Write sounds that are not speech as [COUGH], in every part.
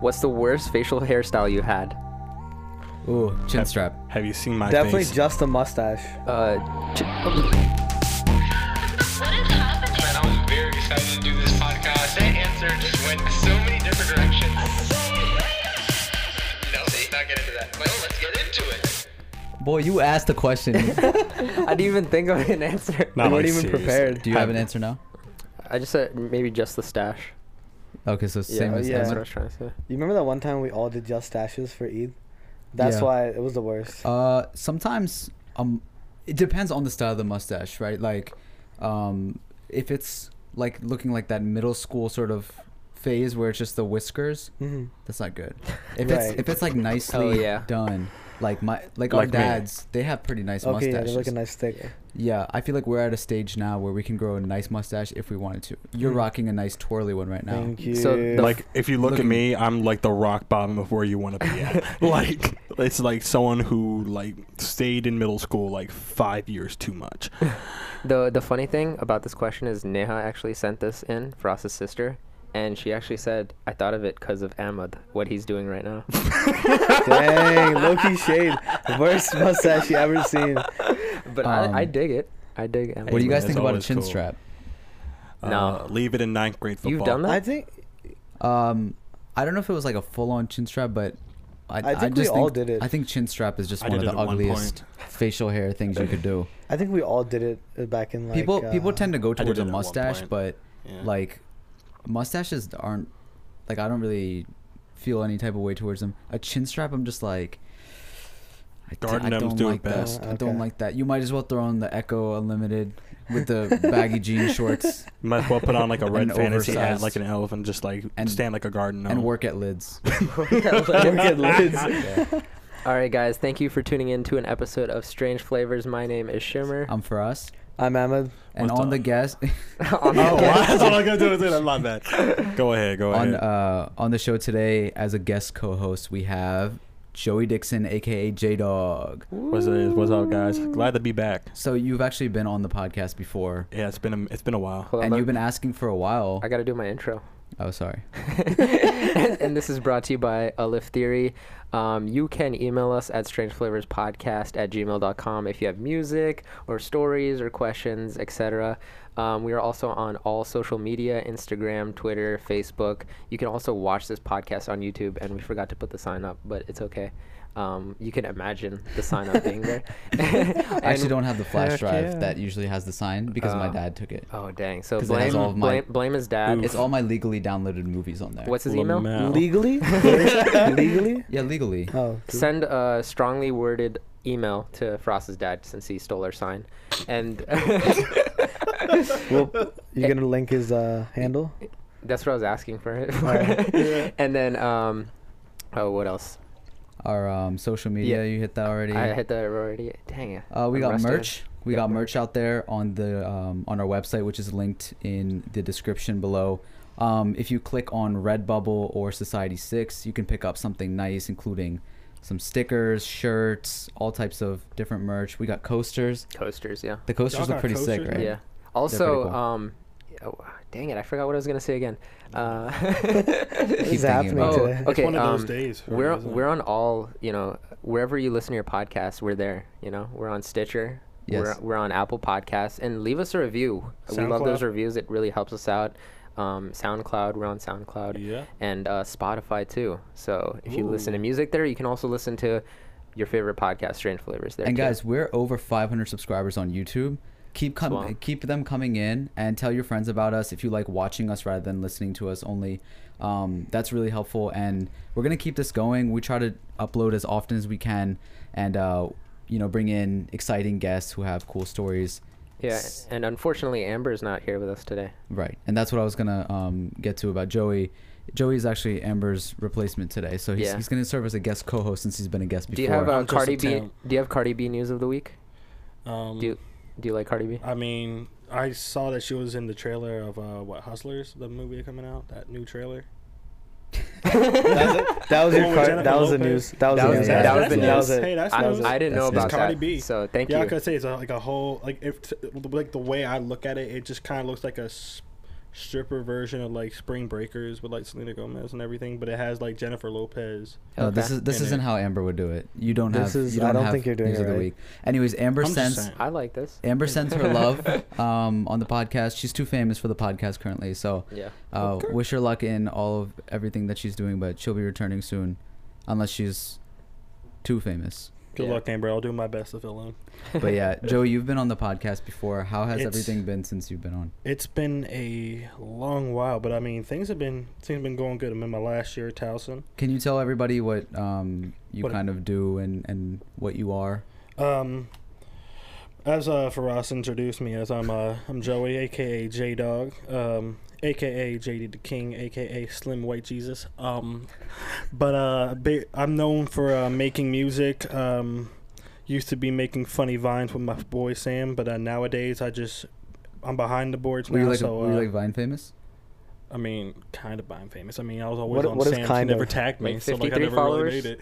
What's the worst facial hairstyle you had? Ooh, chin strap. Have you seen my Definitely face? just a mustache. Uh, ch- Man, I was very excited to do this podcast. That answer just went so many different directions. No, let's not get into that. Well, let's get into it. Boy, you asked the question. [LAUGHS] I didn't even think of an answer. Not You like weren't even seriously. prepared. Do you have an answer now? I just said maybe just the stash. Okay, so same yeah, as yeah. that's what I was trying to say. You remember that one time we all did just stashes for Eid? That's Yeah. why it was the worst. Uh, sometimes um, it depends on the style of the mustache, right? Like, um, if it's like looking like that middle school sort of phase where it's just the whiskers, hmm that's not good. If it's if it's like nicely Oh, yeah. done, like my like, our Like me. dads, they have pretty nice Okay, yeah, mustaches. they look a nice stick. Yeah, I feel like we're at a stage now where we can grow a nice mustache if we wanted to. You're Mm. rocking a nice twirly one right now. Thank you. So the- Like if you look Looking- at me, I'm like the rock bottom of where you want to be at. [LAUGHS] like it's like someone who like stayed in middle school like five years too much. [LAUGHS] The the funny thing about this question is Neha actually sent this in for us, his sister, and she actually said, "I thought of it because of Ahmad, what he's doing right now." [LAUGHS] Dang, Loki shade. Worst mustache you ever seen. But I, I Um, dig it. I dig Ahmad. What do you guys think about a chin cool. strap? No. Uh, leave it in ninth grade football. You've done that? I think Um, I don't know if it was like a full-on chin strap, but I, I think we just all think, did it. I think chin strap is just I one of the it at one point. ugliest facial hair things you could do. I think we all did it uh, back in like people people uh, tend to go towards a it at one mustache, but Yeah. like mustaches aren't like I don't really feel any type of way towards them. A chin strap, I'm just like. I, d- I Gardenums don't do it like that. best. I don't like that. You might as well throw on the Ecko Unlimited with the [LAUGHS] baggy jean shorts might as well put on like a [LAUGHS] red fantasy hat like an elf and just like And- stand like a garden gnome. and work at lids. [LAUGHS] Work at lids. All right, guys. Thank you for tuning in to an episode of Strange Flavors. My name is Shamir. Um, for us, I'm Ahmed. and What's on up? the guest. [LAUGHS] On [LAUGHS] the- Oh, wow. that's all I'm gonna do is it. I'm not bad. Go ahead. Go on ahead. uh on the show today as a guest co-host we have Joey Dixon aka J Dog. What's up? What's up, guys? Glad to be back. So you've actually been on the podcast before Yeah, it's been a, it's been a while. Hold on, and let- you've been asking for a while. I got to do my intro. Oh sorry. [LAUGHS] and, and this is brought to you by Alif Theory. Um, you can email us at strangeflavorspodcast at gmail.com if you have music or stories or questions, etc. Um, we are also on all social media Instagram, Twitter, Facebook. You can also watch this podcast on YouTube, and we forgot to put the sign up, but it's okay. Um, you can imagine the sign up being there. [LAUGHS] I [LAUGHS] actually don't have the flash drive yeah. that usually has the sign because my Oh. dad took it. Oh, dang. So 'Cause it has blame, all my- blame, blame his dad. It's all my legally downloaded movies on there. What's his email? Lamau. [LAUGHS] Legally? Legally? Yeah, legally. Oh, cool. send a strongly worded email to Frost's dad since he stole our sign, and well, you gonna link his uh, handle? that's what I was asking for. it. Alright. and then, um, oh, what else? Our um, social media, Yeah. you hit that already. I hit that already. Dang it. Uh, we I'm got rusty. merch. We Yeah, got merch. merch out there on the um, on our website, which is linked in the description below. Um, if you click on Redbubble or Society Six, you can pick up something nice, including some stickers, shirts, all types of different merch. We got coasters. Coasters, yeah. The coasters Y'all look got pretty sick, right? Yeah. Also, cool. um, oh, dang it, I forgot what I was gonna say again. Uh, What [LAUGHS] Keep is happening oh, it. today? okay. one of those um, days we're me, we're on all you know wherever you listen to your podcast, we're there. You know, we're on Stitcher. Yes. We're, we're on Apple Podcasts and leave us a review. We love those reviews. It really helps us out. Um, SoundCloud, we're on SoundCloud Yeah. and uh, Spotify too. So if you listen to music there, you can also listen to your favorite podcast, Strange Flavors. There And too. guys, we're over 500 subscribers on YouTube. Keep com- Swell. keep them coming in and tell your friends about us if you like watching us rather than listening to us only. Um, that's really helpful, and we're gonna keep this going. We try to upload as often as we can, and uh, you know, bring in exciting guests who have cool stories. yeah, and unfortunately, Amber's not here with us today. Right, and that's what I was gonna um, get to about Joey. Joey is actually Amber's replacement today, so he's, Yeah. he's gonna serve as a guest co-host since he's been a guest before. Do you have uh, a Cardi B? Do you have Cardi B news of the week? Um, Do you do you like Cardi B? I mean, I saw that she was in the trailer of uh, what Hustlers, the movie coming out, that new trailer. That was your with car- Jennifer that was the news. That was That the was- news. that was the That was news. it. Hey, that's That news. I didn't know That's about It's Cardi that. B. So thank you. yeah, I you. could say it's a, like a whole like if like the way I look at it, it just kind of looks like a s- stripper version of like Spring Breakers with like Selena Gomez and everything, but it has like Jennifer Lopez. No, this is this isn't it. how Amber would do it. You don't This have. is- you I don't, don't have think you're doing news it of the right. week. Anyways, Amber I'm sends. I like this. Amber sends her [LAUGHS] love um, on the podcast. She's too famous for the podcast currently, so Yeah. uh, Okay. wish her luck in all of everything that she's doing. But she'll be returning soon, unless she's too famous. Good Yeah. luck, Amber. I'll do my best to fill in. But yeah, [LAUGHS] Joe, you've been on the podcast before. How has It's- everything been since you've been on? It's been a long while, but I mean things have been things have been going good. I'm in my last year at Towson. Can you tell everybody what um, you What- kind of do and, and what you are? Um, as uh, Faraz introduced me, as I'm uh, I'm Joey, aka J Dog, um, aka JD the King, aka Slim White Jesus. Um, but uh, ba- I'm known for uh, making music. Um, used to be making funny vines with my boy Sam, but uh, nowadays I just I'm behind the boards Were now. you like so were you uh, like Vine famous? I mean, kind of Vine famous. I mean, I was always What- on what is Sam. She kind never of? tagged me, Like so like I 53 never followers? really made it.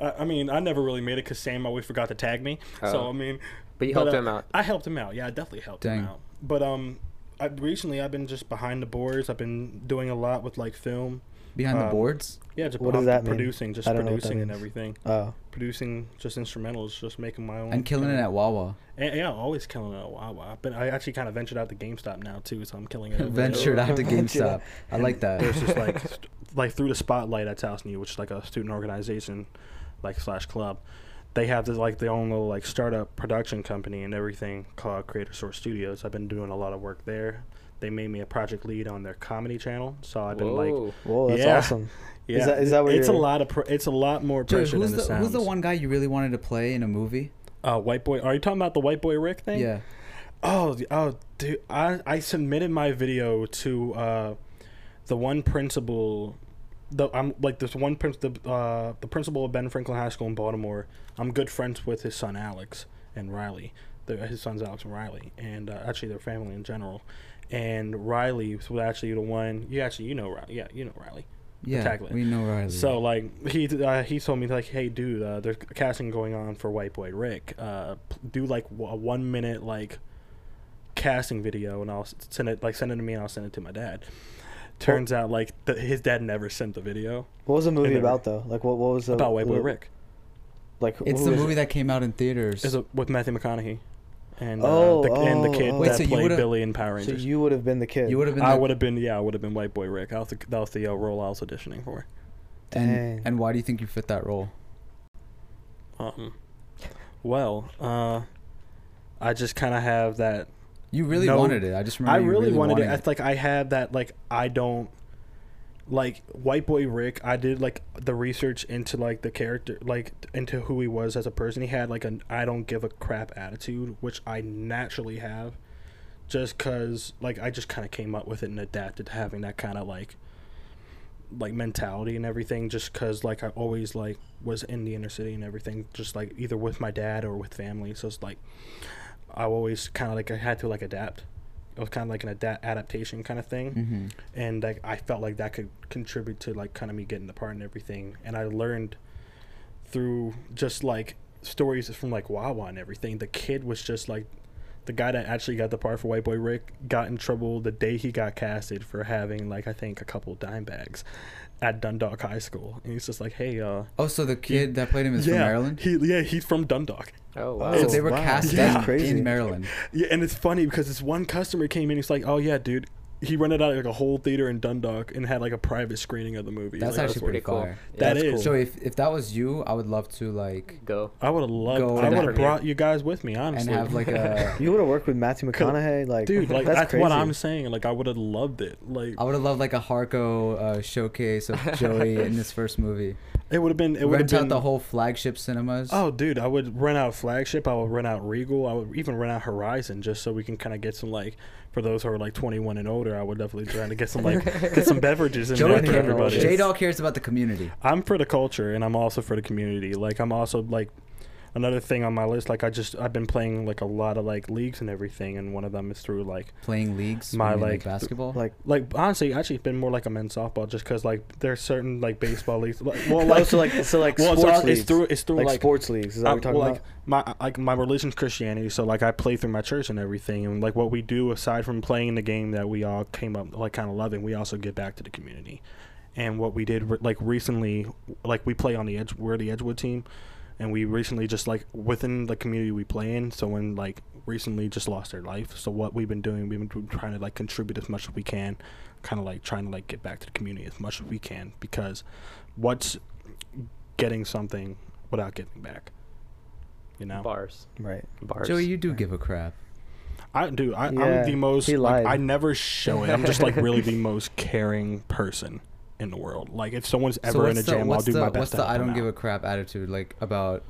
I, I mean, I never really made it because Sam always forgot to tag me. So Oh. I mean, But you But, helped uh, him out. I helped him out. Yeah, I definitely helped him out. But um, I, recently I've been just behind the boards. I've been doing a lot with like film. Behind the um, boards? Yeah, just What does I'm that mean? producing, just I don't know what that producing and everything. Oh, Producing just instrumentals, just making my own. And killing it kinda- at Wawa. And, yeah, always killing it at Wawa. But I actually kind of ventured out to GameStop now too, so I'm killing it. over there. Ventured out to [LAUGHS] GameStop. I like that. There's just like [LAUGHS] st- like through the spotlight at Towson U, which is like a student organization, like slash club. They have this like their own little like startup production company and everything called Creator Source Studios. I've been doing a lot of work there. They made me a project lead on their comedy channel, so I've been like, Whoa. whoa, that's Yeah. awesome. [LAUGHS] yeah, that- is that what it's a you're- lot of pr- it's a lot more Joey, pressure who's than the it sounds. who's the one guy you really wanted to play in a movie? Uh, white boy. Are you talking about the white boy Rick thing? Yeah. Oh, oh, dude! I I submitted my video to uh, the one principal. The I'm like this one the uh the principal of Ben Franklin High School in Baltimore. I'm good friends with his son Alex and Riley. The, his sons Alex and Riley, and uh, actually their family in general. And Riley was actually the one. You actually you know Riley. Yeah, you know Riley. Yeah. Tackling. We know Riley. So like he uh, he told me like, hey dude, uh, there's casting going on for White Boy Rick. Uh, do like a one minute like casting video, and I'll send it like send it to me, and I'll send it to my dad. Turns out like th- his dad never sent the video What was the movie never- about though? Like what? What was the about White Boy what- Rick. Like it's the movie it? that came out in theaters. Is with Matthew McConaughey, and Oh, uh, the, and the oh, kid oh. Wait, that so played Billy in Power Rangers. So you would have been the kid. you would have been. I would have been yeah, I would have been White Boy Rick. That was the, that was the uh, role I was auditioning for. and, Dang. and why do you think you fit that role? Um, well, uh, I just kind of have that You really No, wanted it. I just remember. I you really, wanted it. It's like I had that like I don't like white boy Rick. I did like the research into like the character, like into who he was as a person. He had like an I don't give a crap attitude, which I naturally have, just cause like I just kind of came up with it and adapted to having that kind of like like mentality and everything just cuz like I always like was in the inner city and everything just like either with my dad or with family so it's like I always kind of like I had to like adapt it was kind of like an adapt adaptation kind of thing hmm and like I felt like that could contribute to like kind of me getting the part and everything. And I learned through just like stories from like Wawa and everything. The kid was just like the guy that actually got the part for White Boy Rick got in trouble the day he got casted for having like I think a couple dime bags at Dundalk High School. And he's just like, hey, uh, Oh, so the kid that played him is yeah, from Maryland. He yeah, he's from Dundalk. Oh wow. so they were wow. cast Yeah. in- Crazy. in Maryland. Yeah, and it's funny because this one customer came in. He's like, "Oh yeah, dude." He rented out like a whole theater in Dundalk and had like a private screening of the movie. That's Like, actually what- pretty cool. fire. That That's is. cool. So if if that was you, I would love to like Go. I would have loved. Go I would have brought you guys with me, honestly. and have like a. [LAUGHS] You would have worked with Matthew McConaughey, like dude. Like [LAUGHS] that's, that's, what I'm saying. Like I would have loved it. Like I would have loved like a Harco uh, showcase of [LAUGHS] Joey in this first movie. it would have been. It would have Rent out been the whole flagship cinemas. Oh, dude, I would rent out Flagship. I would rent out Regal. I would even rent out Horizon just so we can kind of get some like for those who are like 21 and older. I would definitely try to get some like get some [LAUGHS] beverages in there for everybody. J Dog cares about the community. I'm for the culture and I'm also for the community. Like I'm also like another thing on my list, like I just I've been playing like a lot of like leagues and everything, and one of them is through like Playing leagues, My, what do you mean, like, basketball. Like like honestly, actually, it's been more like a men's softball, just because like there's certain like baseball leagues. Like, [LAUGHS] well, like so like so like [LAUGHS] well, it's, sports all- leagues. it's through it's through like, like, sports leagues. Is that uh, what you're talking well, about? like my like my religion's Christianity, so like I play through my church and everything, and like what we do aside from playing the game that we all came up like kind of loving, we also give back to the community. And what we did re- like recently, like we play on the edge, we're the Edgewood team, and we recently just like within the community we play in, someone like recently just lost their life. So what we've been doing, we've been trying to like contribute as much as we can, kind of like trying to like get back to the community as much as we can because what's getting something without giving back? You know, Bars. right. Bars. Joey, you do give a crap. I do. I, Yeah, I'm the most. he Like. I never show it. I'm just like really [LAUGHS] the most caring person in the world. Like if someone's ever what's in a the, jam, I'll do the, my best. what's the I don't give a crap attitude like about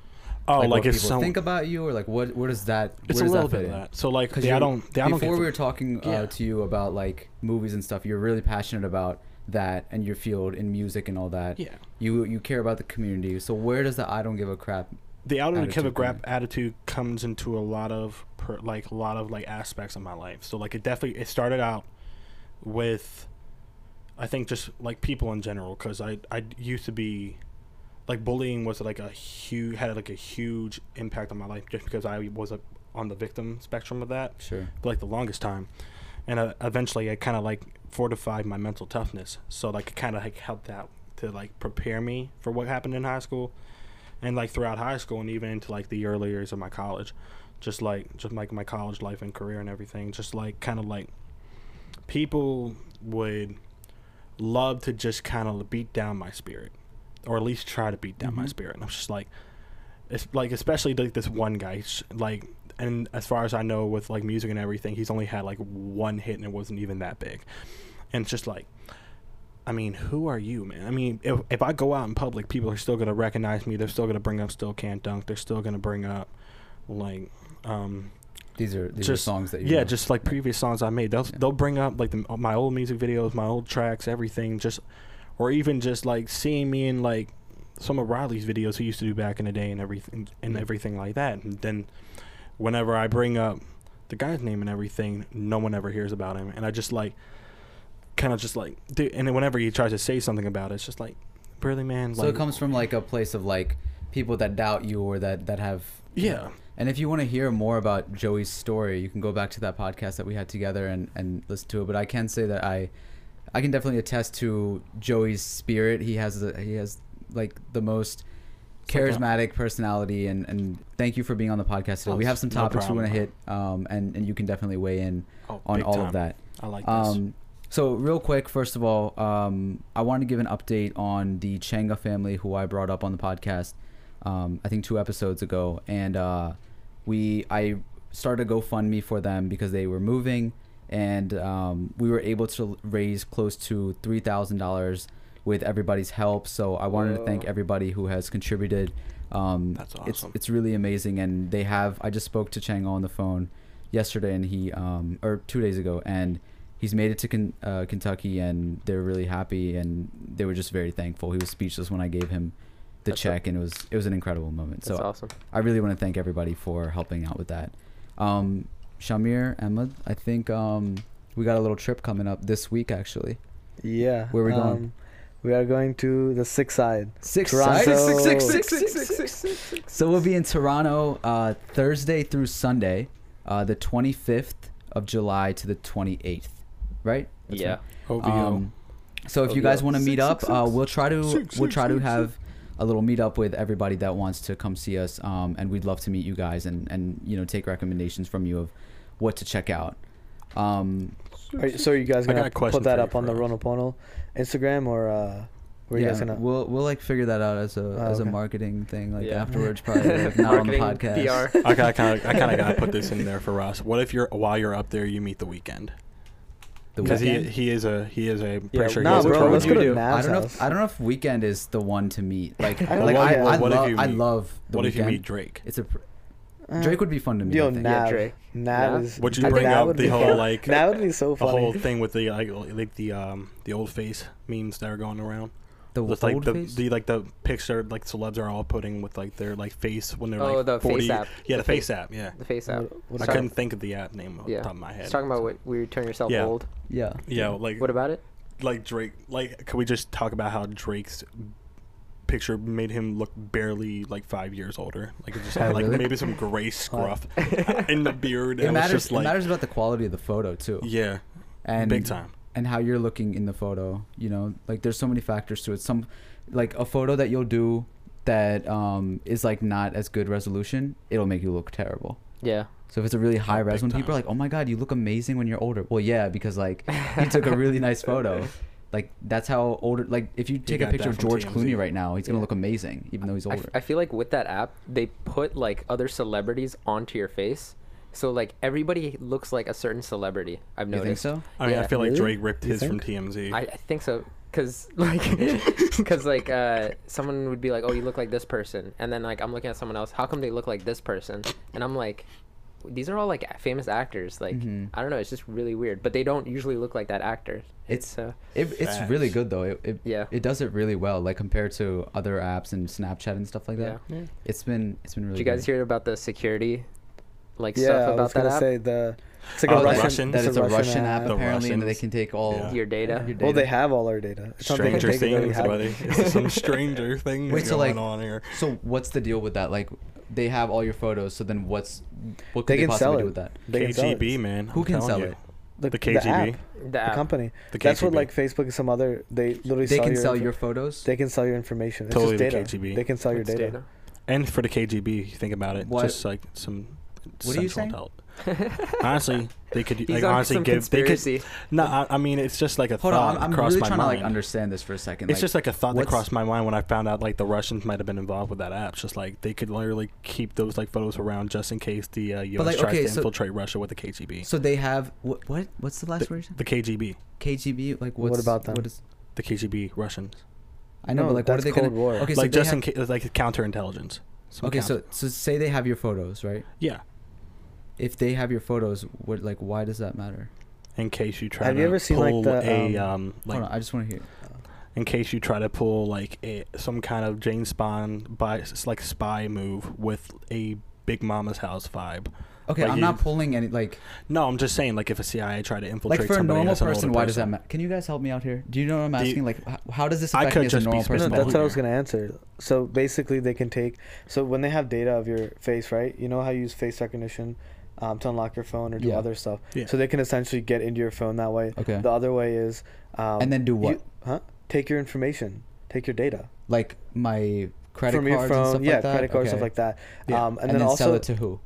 Oh, like, like, what if people some. think about you or like what what does that it's a little bit of that. So like Because the I don't. The I don't before we were talking Yeah. uh, to you about like movies and stuff, you're really passionate about that and your field in music and all that. Yeah. You you care about the community. So where does the I don't give a crap? the I don't give a crap attitude comes into a lot of per, like a lot of like aspects of my life. So like it definitely it started out with I think just like people in general because I I used to be like bullying was like a huge had like a huge impact on my life just because I was a, on the victim spectrum of that Sure. for like the longest time, and uh, eventually it kind of like fortified my mental toughness. So like it kind of like helped out to like prepare me for what happened in high school, and like throughout high school and even into like the early years of my college, just like just like my college life and career and everything. Just like kind of like people would love to just kind of beat down my spirit, or at least try to beat down my Mhm. spirit. And I'm just like, it's like especially like this one guy, like, and as far as I know, with like music and everything, he's only had like one hit and it wasn't even that big. And it's just like, I mean, who are you, man? I mean, if if I go out in public, people are still gonna recognize me. They're still gonna bring up "Still Can't Dunk." They're still gonna bring up, like, um, These are these Just- are songs that you yeah, know. just like previous songs I made. They'll Yeah. they'll bring up like the, my old music videos, my old tracks, everything. Just or even just like seeing me in like some of Riley's videos he used to do back in the day and everything and Yeah. everything like that. And then whenever I bring up the guy's name and everything, no one ever hears about him. And I just like kind of just like dude, and whenever he tries to say something about it, it's just like really man. So like, it comes from like a place of like people that doubt you or that that have yeah. And if you want to hear more about Joey's story, you can go back to that podcast that we had together and, and listen to it. But I can say that I, I can definitely attest to Joey's spirit. He has the, he has like the most a- charismatic personality. And, and thank you for being on the podcast today. Oh, we have some no topics we want to hit, um, and and you can definitely weigh in Oh, on all time. of that. I like this. Um, so real quick, first of all, um, I want to give an update on the Changa family who I brought up on the podcast. Um, I think two episodes ago, and uh, we I started a GoFundMe for them because they were moving, and um, we were able to raise close to three thousand dollars with everybody's help. So I wanted to thank everybody who has contributed. Um, That's It's awesome. it's really amazing, and they have. I just spoke to Chang on the phone yesterday, and he um or two days ago, and he's made it to Ken, uh, Kentucky, and they're really happy, and they were just very thankful. He was speechless when I gave him the That's check, and it was it was an incredible moment. That's so awesome. I really want to thank everybody for helping out with that. Um, Shamir, Emma, I think um, we got a little trip coming up this week, actually. Yeah. Where we going? um, We are going to the six side. Six Toronto. Six, six, six, six, six, six. So we'll be in Toronto uh, Thursday through Sunday, uh, the 25th of July to the 28th, right? That's yeah. right. OVO. Um, so if you guys want to meet Six, up, six, uh, we'll try to Six, we'll six, try to six, have a little meet up with everybody that wants to come see us, um, and we'd love to meet you guys and and you know take recommendations from you of what to check out. Um, Are, so are you guys I gonna put that up on the Faraz. Ronopono Instagram or uh, where you yeah, guys gonna? we'll we'll like figure that out as a Oh, as a marketing thing like Yeah. afterwards, [LAUGHS] probably like, not on the podcast. PR. I kind of, I kind of gotta put this in there for us. What if you're while you're up there, you meet the Weeknd? The Because he he is a he is a pretty Yeah, sure nah, he's bro. pro. Let's go to do? I don't know. If, I don't know if Weeknd is the one to meet. Like, [LAUGHS] I like know, I, yeah. I, What if love, you I love the What if you meet Drake? It's a Uh, Drake would be fun to meet. Yo, I think. Yeah, Nav. Drake. Nav Yeah. is. Would you I bring up the whole fun. like That would be so funny. the whole thing with the like like the um the old face memes that are going around? The With like old the, face? the like the picture like celebs are all putting with like their like face when they're Oh, like the Face 40 app. Yeah, the, The face Fa- app. Yeah. The face app. What- what I couldn't think of the app name off Yeah. the top of my head. It's talking about so- what where you turn yourself Yeah. old. Yeah. Yeah, like What about it? like Drake. Like, can we just talk about how Drake's picture made him look barely like five years older? Like, it just had [LAUGHS] like really? maybe some gray scruff [LAUGHS] in the beard. It and was matters. just like, it matters about the quality of the photo too. yeah, and big time. And how you're looking in the photo. You know, like there's so many factors to it. Some, like a photo that you'll do that um, is like not as good resolution, it'll make you look terrible. Yeah. So if it's a really high big res, when people are like, "Oh my god, you look amazing when you're older," well, yeah, because like you took a really nice photo. [LAUGHS] Like that's how older. Like if you take a picture of George TMZ. Clooney right now, he's gonna Yeah. look amazing, even though he's older. I feel like with that app, they put like other celebrities onto your face. So like everybody looks like a certain celebrity. I've noticed. you think noticed. so? I mean, I feel like Really? Drake ripped You his from? TMZ. I, I think so. Cause [LAUGHS] like, [LAUGHS] cause like, uh, someone would be like, "Oh, you look like this person," and then like I'm looking at someone else. How come they look like this person? And I'm like, these are all like famous actors. Like, Mhm. I don't know. It's just really weird. But they don't usually look like that actor. It's- It's uh, It, it's really good though. It, it Yeah. it does it really well, like compared to other apps and Snapchat and stuff like that. yeah. Yeah, It's been it's been really. Did you guys good. hear about the security, like yeah stuff I about was that gonna app? say the. It's like Oh, a the Russian. Russians? that it's a Russian app, The apparently, and they can take all Yeah. Your data. your Well, they have all our data. It's not they can Stranger take it, they already things, buddy. it. [LAUGHS] This is some stranger things Wait, so, going like- on here. So what's the deal with that? Like, they have all your photos. So then, what's what could They they, possibly do with that? They can sell it. KGB, man. Who I'm can sell you. it? The, The the KGB. app, The the company. The KGB. That's what like Facebook and some other. They literally They sell can your sell info- your photos. They can sell your information. It's Totally just data. KGB. They can sell your It's data. And for the KGB, you think about it, What- just like some. What are you central saying? intel- [LAUGHS] Honestly, they could He's like honestly some give. They could. No, I, I mean it's just like a Hold thought on, I'm, I'm that crossed really my trying mind. to like understand this for a second. It's just like a thought that crossed my mind when I found out like the Russians might have been involved with that app. It's just like they could literally keep those like photos around just in case the uh, U.S. like, tries okay, to so- infiltrate Russia with the KGB. So they have what? What? What's the last the, word? the KGB, KGB. Like What about them? What is? the KGB Russians, I know, No, but like, what are that's they gonna? War. Okay, so like they just have, in case like counterintelligence. Some Okay, counter- so so say they have your photos, right? yeah, If they have your photos, what like why does that matter? in case you try Have to you ever seen, like, pull the, a um, um like Hold on, I just want to hear. in case you try to pull like a some kind of James Bond by like spy move with a Big Momma's House vibe. Okay, Like I'm you- not pulling any like No, I'm just saying like if a CIA tried to infiltrate like for a normal as an older person. Why does that matter? Can you guys help me out here? Do you know what I'm Do you- asking? like, h- how does this affect me as a just be normal No, person? spitballing that's what I was gonna answer. So basically, they can take. So when they have data of your face, right? You know how you use face recognition um, to unlock your phone or do Yeah. other stuff. Yeah. So they can essentially get into your phone that way. Okay. The other way is. Um, And then do you- what? huh? Take your information. Take your data like my credit from cards your phone. and stuff yeah, like that. credit cards, Okay. stuff like that. Yeah. Um, and, And, then, then also, sell it to who?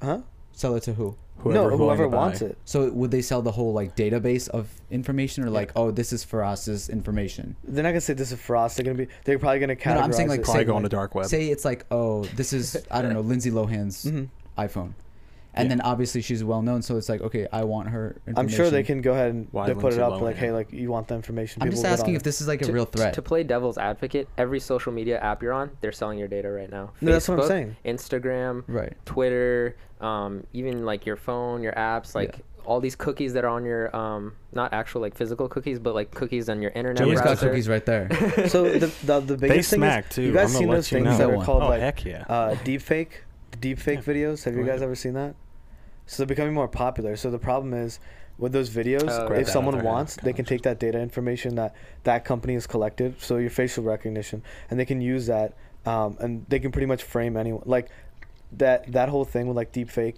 huh? Sell it to who? Whoever no, whoever to buy. wants it. So would they sell the whole like database of information, or like, oh, this is for us, this information? They're not gonna say this is for us. They're gonna be. They're probably gonna categorize No, no, I'm saying, like, it. say- go on the dark web. Say it's like, oh, this is I don't know, [LAUGHS] Lindsay Lohan's Mhm. iPhone, and Yeah. then obviously she's well known, so it's like, okay, I want her. Information. I'm sure they can go ahead and Why they put it up like, hey, like you want the information. I'm just asking if this is like a to, real threat. To play devil's advocate, every social media app you're on, they're selling your data right now. No, that's what I'm saying. Instagram, right. Twitter, um, even like your phone, your apps, like all these cookies that are on your um, not actual like physical cookies, but like cookies on your internet Joey's got cookies right there. [LAUGHS] so the the, the They biggest thing is too. you guys I'm seen those let you things know. that are One. called oh like heck yeah. uh, deepfake, the deepfake Yeah. videos. Have you guys ahead. ever seen that? So they're becoming more popular. So the problem is with those videos, Oh, if someone wants, they can take that data information that that company has collected, so your facial recognition, and they can use that, um, and they can pretty much frame anyone. Like that that whole thing with like deepfake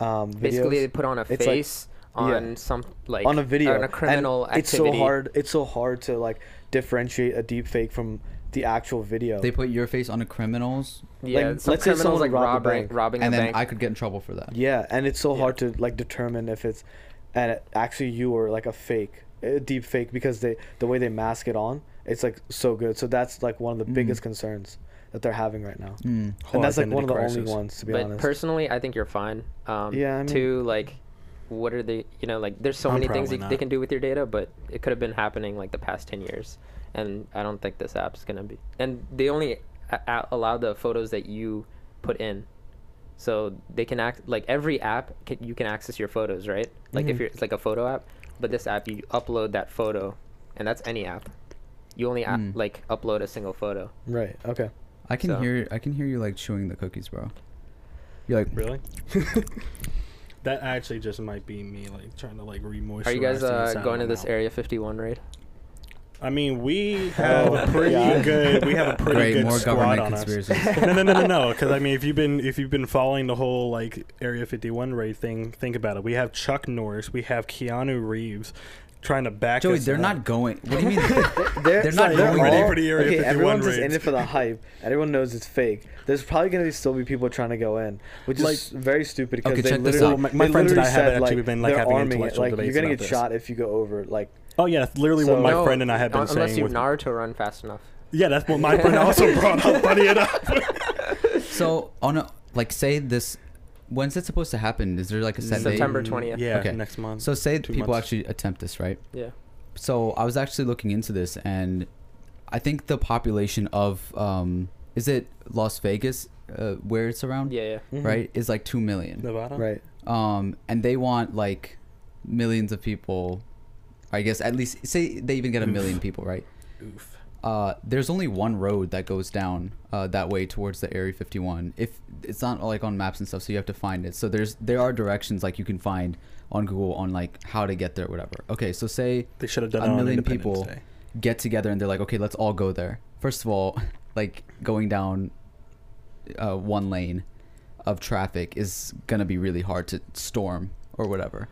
um, videos. Basically, they put on a It's like- face on yeah. some like on a video on a criminal and it's so hard it's so hard to like differentiate a deep fake from the actual video they put your face on a criminal's, Yeah, like, some let's say criminals someone like robbed a robbing bank. robbing and a then bank. I could get in trouble for that. yeah and it's so Yeah. hard to like determine if it's and it, actually you or like a fake a deep fake because they the way they mask it on it's like so good so that's like one of the Mm. biggest concerns that they're having right now Mm. Whole and that's like one of the identity only ones to be but honest personally, I think you're fine. Um, Yeah, I mean- Two, like, what are they? You know, like, there's so I'm many things probably you, they can do with your data, but it could have been happening like the past ten years, and I don't think this app's gonna be. And they only a- a- allow the photos that you put in, so they can act like every app can, you can access your photos, right? Like if Mhm. you're it's like a photo app, but this app you upload that photo, and that's any app. you only a- Mm. like upload a single photo. Right. Okay. I can So- hear I can hear you like chewing the cookies, bro. You're like Really? [LAUGHS] that actually just might be me like trying to like re-moisturize. Are you guys uh, going to this. Area 51 raid? I mean, we [LAUGHS] have Oh, a pretty yeah. good. We have a pretty great good more squad government on us. conspiracies. [LAUGHS] no, no, no, no, no. Because I mean, if you've been if you've been following the whole like Area 51 raid thing, think about it. We have Chuck Norris, we have Keanu Reeves, trying to back Joey, us they're up. not going. What do you [LAUGHS] mean? They're, They're not they're going all- for the Area okay, 51 everyone's just in it for the hype. Everyone knows it's fake. There's probably gonna be still be people trying to go in, which Like- is very stupid because Okay, they check this literally, out. My- my they friends and I have said, actually like, been, like, having arming it. intellectual Like you're gonna get shot if you go over. Like Oh yeah, that's literally So- what my No, friend and I have been un- Unless saying. you with- Naruto run fast enough. yeah, that's what my friend [LAUGHS] also brought up. Funny enough. [LAUGHS] so on a like say this, when's it supposed to happen? Is there like a set? September 20th. Yeah, Okay. next month. So say people months. actually attempt this, right? Yeah. So I was actually looking into this, and I think the population of um, is it Las Vegas, uh, where it's around, Yeah, yeah. mhm. right, is like two million. Nevada. Right. Um, and they want like millions of people. I guess at least say they even get a million people, right? Oof. Uh, there's only one road that goes down uh, that way towards the Area 51. If it's not like on maps and stuff, so you have to find it. So there's there are directions like you can find on Google on like how to get there, or whatever. Okay, so say They should have done A million people. Day. get together and they're like, okay, let's all go there. First of all, [LAUGHS] like going down uh, one lane of traffic is gonna be really hard to storm or whatever.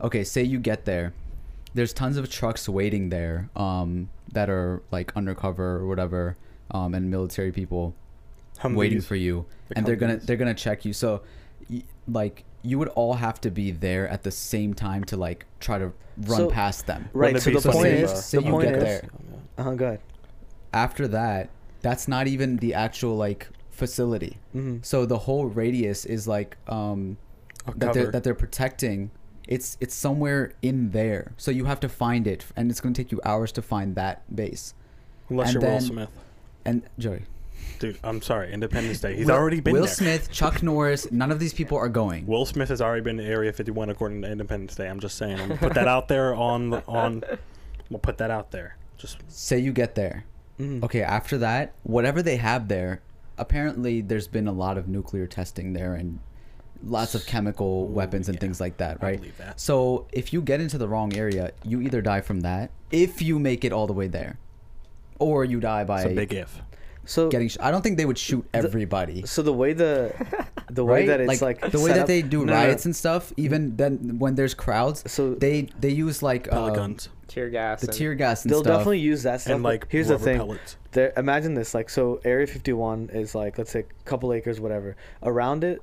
Okay, say you get there. There's tons of trucks waiting there um, that are like undercover or whatever, um, and military people waiting for you, The and they're gonna they're gonna check you. So, y- like you would all have to be there at the same time to like try to run So- past them. Right. Wouldn't So it the be point is, uh, say the you point get is, there. uh huh. Go ahead. after that, that's not even the actual like facility. hmm So the whole radius is like um that they're that they're protecting. It's it's somewhere in there. So you have to find it, and it's going to take you hours to find that base. Unless and you're then- Will Smith. And Joey, Dude, I'm sorry. Independence Day. He's Will- already been Will there. Smith, Chuck Norris. None of these people are going. Will Smith has already been to Area 51 according to Independence Day. I'm just saying. I'm gonna put that out there on the- on. We'll put that out there. Just Say you get there. hmm Okay, after that, whatever they have there, apparently there's been a lot of nuclear testing there and lots of chemical Ooh, weapons and yeah. things like that, I right? believe that. So if you get into the wrong area, you either die from that if you make it all the way there, or you die by it's a big if. So getting. Sh- I don't think they would shoot everybody. so the way the the way right? that it's like, the way that up- they do No, no, no. riots and stuff, even then when there's crowds, So they they use like Pellet uh, guns Tear gas. the and- tear gas and they'll stuff. definitely use that stuff. and like here's the thing. pellets. There, imagine this, like so, Area 51 is like let's say a couple acres, whatever. Around it,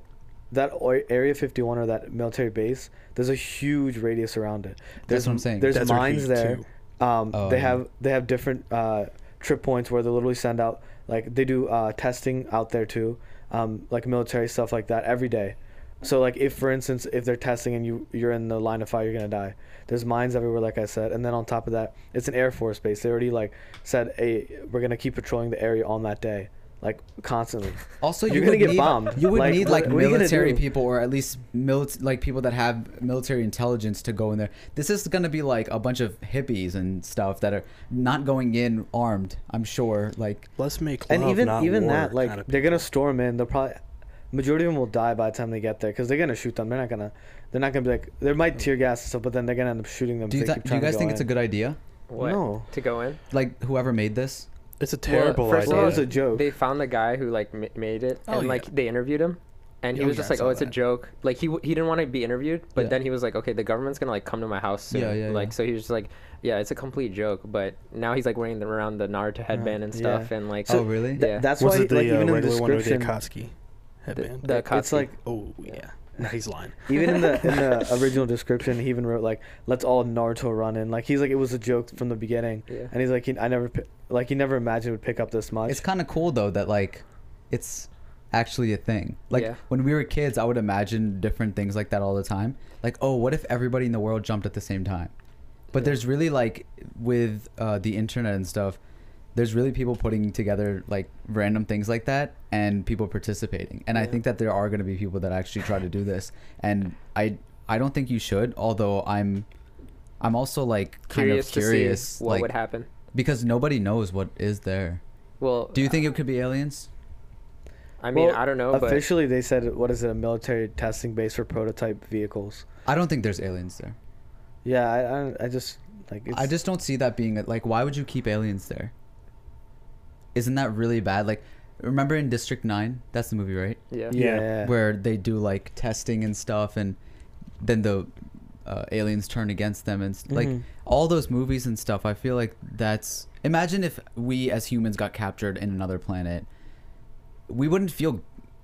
that Area 51 or that military base, there's a huge radius around it. There's, what I'm saying. There's Desert mines there. Um, Oh, they yeah. have they have different uh, trip points where they literally send out like they do uh, testing out there too, um, like military stuff like that every day. So like if for instance if they're testing and you you're in the line of fire you're gonna die. There's mines everywhere like I said, and then on top of that it's an air force base. They already like said hey we're gonna keep patrolling the area on that day like constantly. Also, You're you gonna get need, bombed. You would Like, need like what are you gonna military do? people, or at least mili- like people that have military intelligence to go in there. This is gonna be like a bunch of hippies and stuff that are not going in armed. I'm sure. Like Let's make love, and even not even war that like kinda they're gonna storm in they'll probably majority of them will die by the time they get there because they're gonna shoot them they're not gonna they're not gonna be like there might tear gas and stuff but then they're gonna end up shooting them do you, th- do you guys go think it's a good idea? What? No. To go in? Like whoever made this, It's a terrible well, first idea. of all, it's a joke They found the guy who like m- made it, Oh, and like yeah. they interviewed him, and he Oh, was just like, "Oh, it's a joke." Like he w- he didn't want to be interviewed, but Yeah. then he was like, "Okay, the government's gonna like come to my house soon." Yeah, yeah, Like yeah. so he was just like, "Yeah, it's a complete joke." But now he's like wearing the, around the Naruto headband and yeah. stuff, and like oh really? Th- Yeah. that's was why it the like uh, even in the regular one or the description Akatsuki headband? the it's Akatsuki. like oh yeah. [LAUGHS] No, he's lying. [LAUGHS] even in the in the [LAUGHS] original description he even wrote like let's all Naruto run in like he's like it was a joke from the beginning Yeah. and he's like he, I never pi- like he never imagined it would pick up this much It's kind of cool though that like it's actually a thing. Like Yeah. when we were kids, I would imagine different things like that all the time. Like, oh, what if everybody in the world jumped at the same time? But Yeah. there's really like with uh, the internet and stuff, there's really people putting together like random things like that and people participating. And I think that there are going to be people that actually try to do this. And I I don't think you should, although I'm I'm also like kind curious of to curious see what like would happen. because nobody knows what is there. Well, Do you think uh, it could be aliens? I mean, Well, I don't know, but Officially, they said what is it? A military testing base for prototype vehicles. I don't think there's aliens there. Yeah, I, I, I just like. It's, I just don't see that being a, like. Why would you keep aliens there? Isn't that really bad? Like, remember in District Nine? That's the movie, right? yeah. Yeah. Yeah. Where they do like testing and stuff, and then the uh, aliens turn against them, and s like Mhm. all those movies and stuff. I feel like that's. Imagine if we as humans got captured in another planet. We wouldn't feel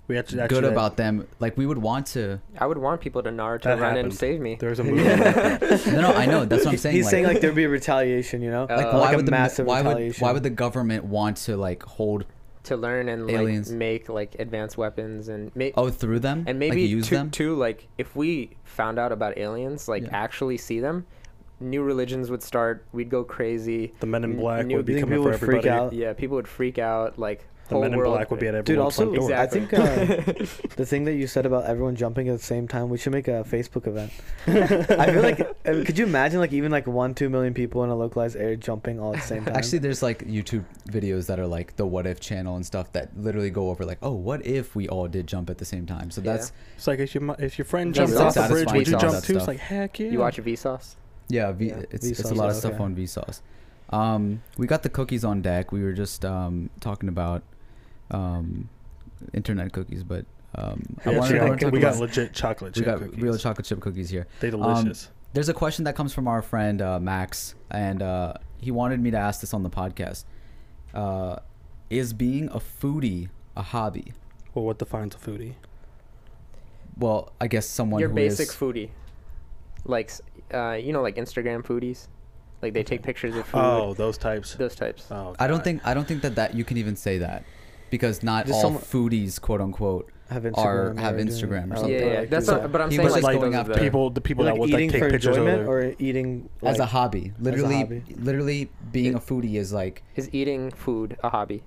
We actually, good about them. Like we would want to. I would want people to Naruto That run and happened. save me. There's a [LAUGHS] movie. No, no, I know. That's what I'm saying. He's like, saying like there'd be a retaliation, you know, Uh, like Uh, why like a would the massive why would retaliation. why would the government want to like hold to learn and Aliens. like make like advanced weapons and make oh through them and like, maybe use too, them? too like if we found out about aliens like Yeah. actually see them new religions would start we'd go crazy The Men in Black new- would be You coming for would freak everybody. out? yeah people would freak out like The whole Men in world Black would be at Dude, everyone's also, front door. I think uh, [LAUGHS] the thing that you said about everyone jumping at the same time, we should make a Facebook event. [LAUGHS] I feel like, uh, could you imagine like even like one, two million people in a localized area jumping all at the same time? Actually, there's like YouTube videos that are like the What If channel and stuff that literally go over like, oh, what if we all did jump at the same time? So Yeah. that's It's like if your mu- if your friend That's jumps off the bridge, would you jump too? It's like heck yeah. you watch vsauce yeah, v- Yeah. it's it's a lot of okay. stuff on Vsauce. Um, we got the cookies on deck. We were just um talking about um internet cookies, but um, I Yeah, wanted we to got- talk we got legit chocolate we chip got cookies. real chocolate chip cookies here. They Um, delicious. There's a question that comes from our friend uh, Max, and uh, he wanted me to ask this on the podcast. Uh, is being a foodie a hobby? well, what defines a foodie? Well, I guess someone your who basic is- foodie like uh you know like instagram foodies like they take pictures of food Oh, those types. those types Oh, I don't think I don't think that that you can even say that because not Just all someone- foodies, quote unquote. have Instagram are- or have Instagram or oh, something. yeah, yeah like, that's do not, that. but i'm He saying was like, like those going are after the- people, the people like that would eating like take for pictures of enjoyment their, or eating as a hobby. Literally, hobby. literally being It- a foodie is like is eating food a hobby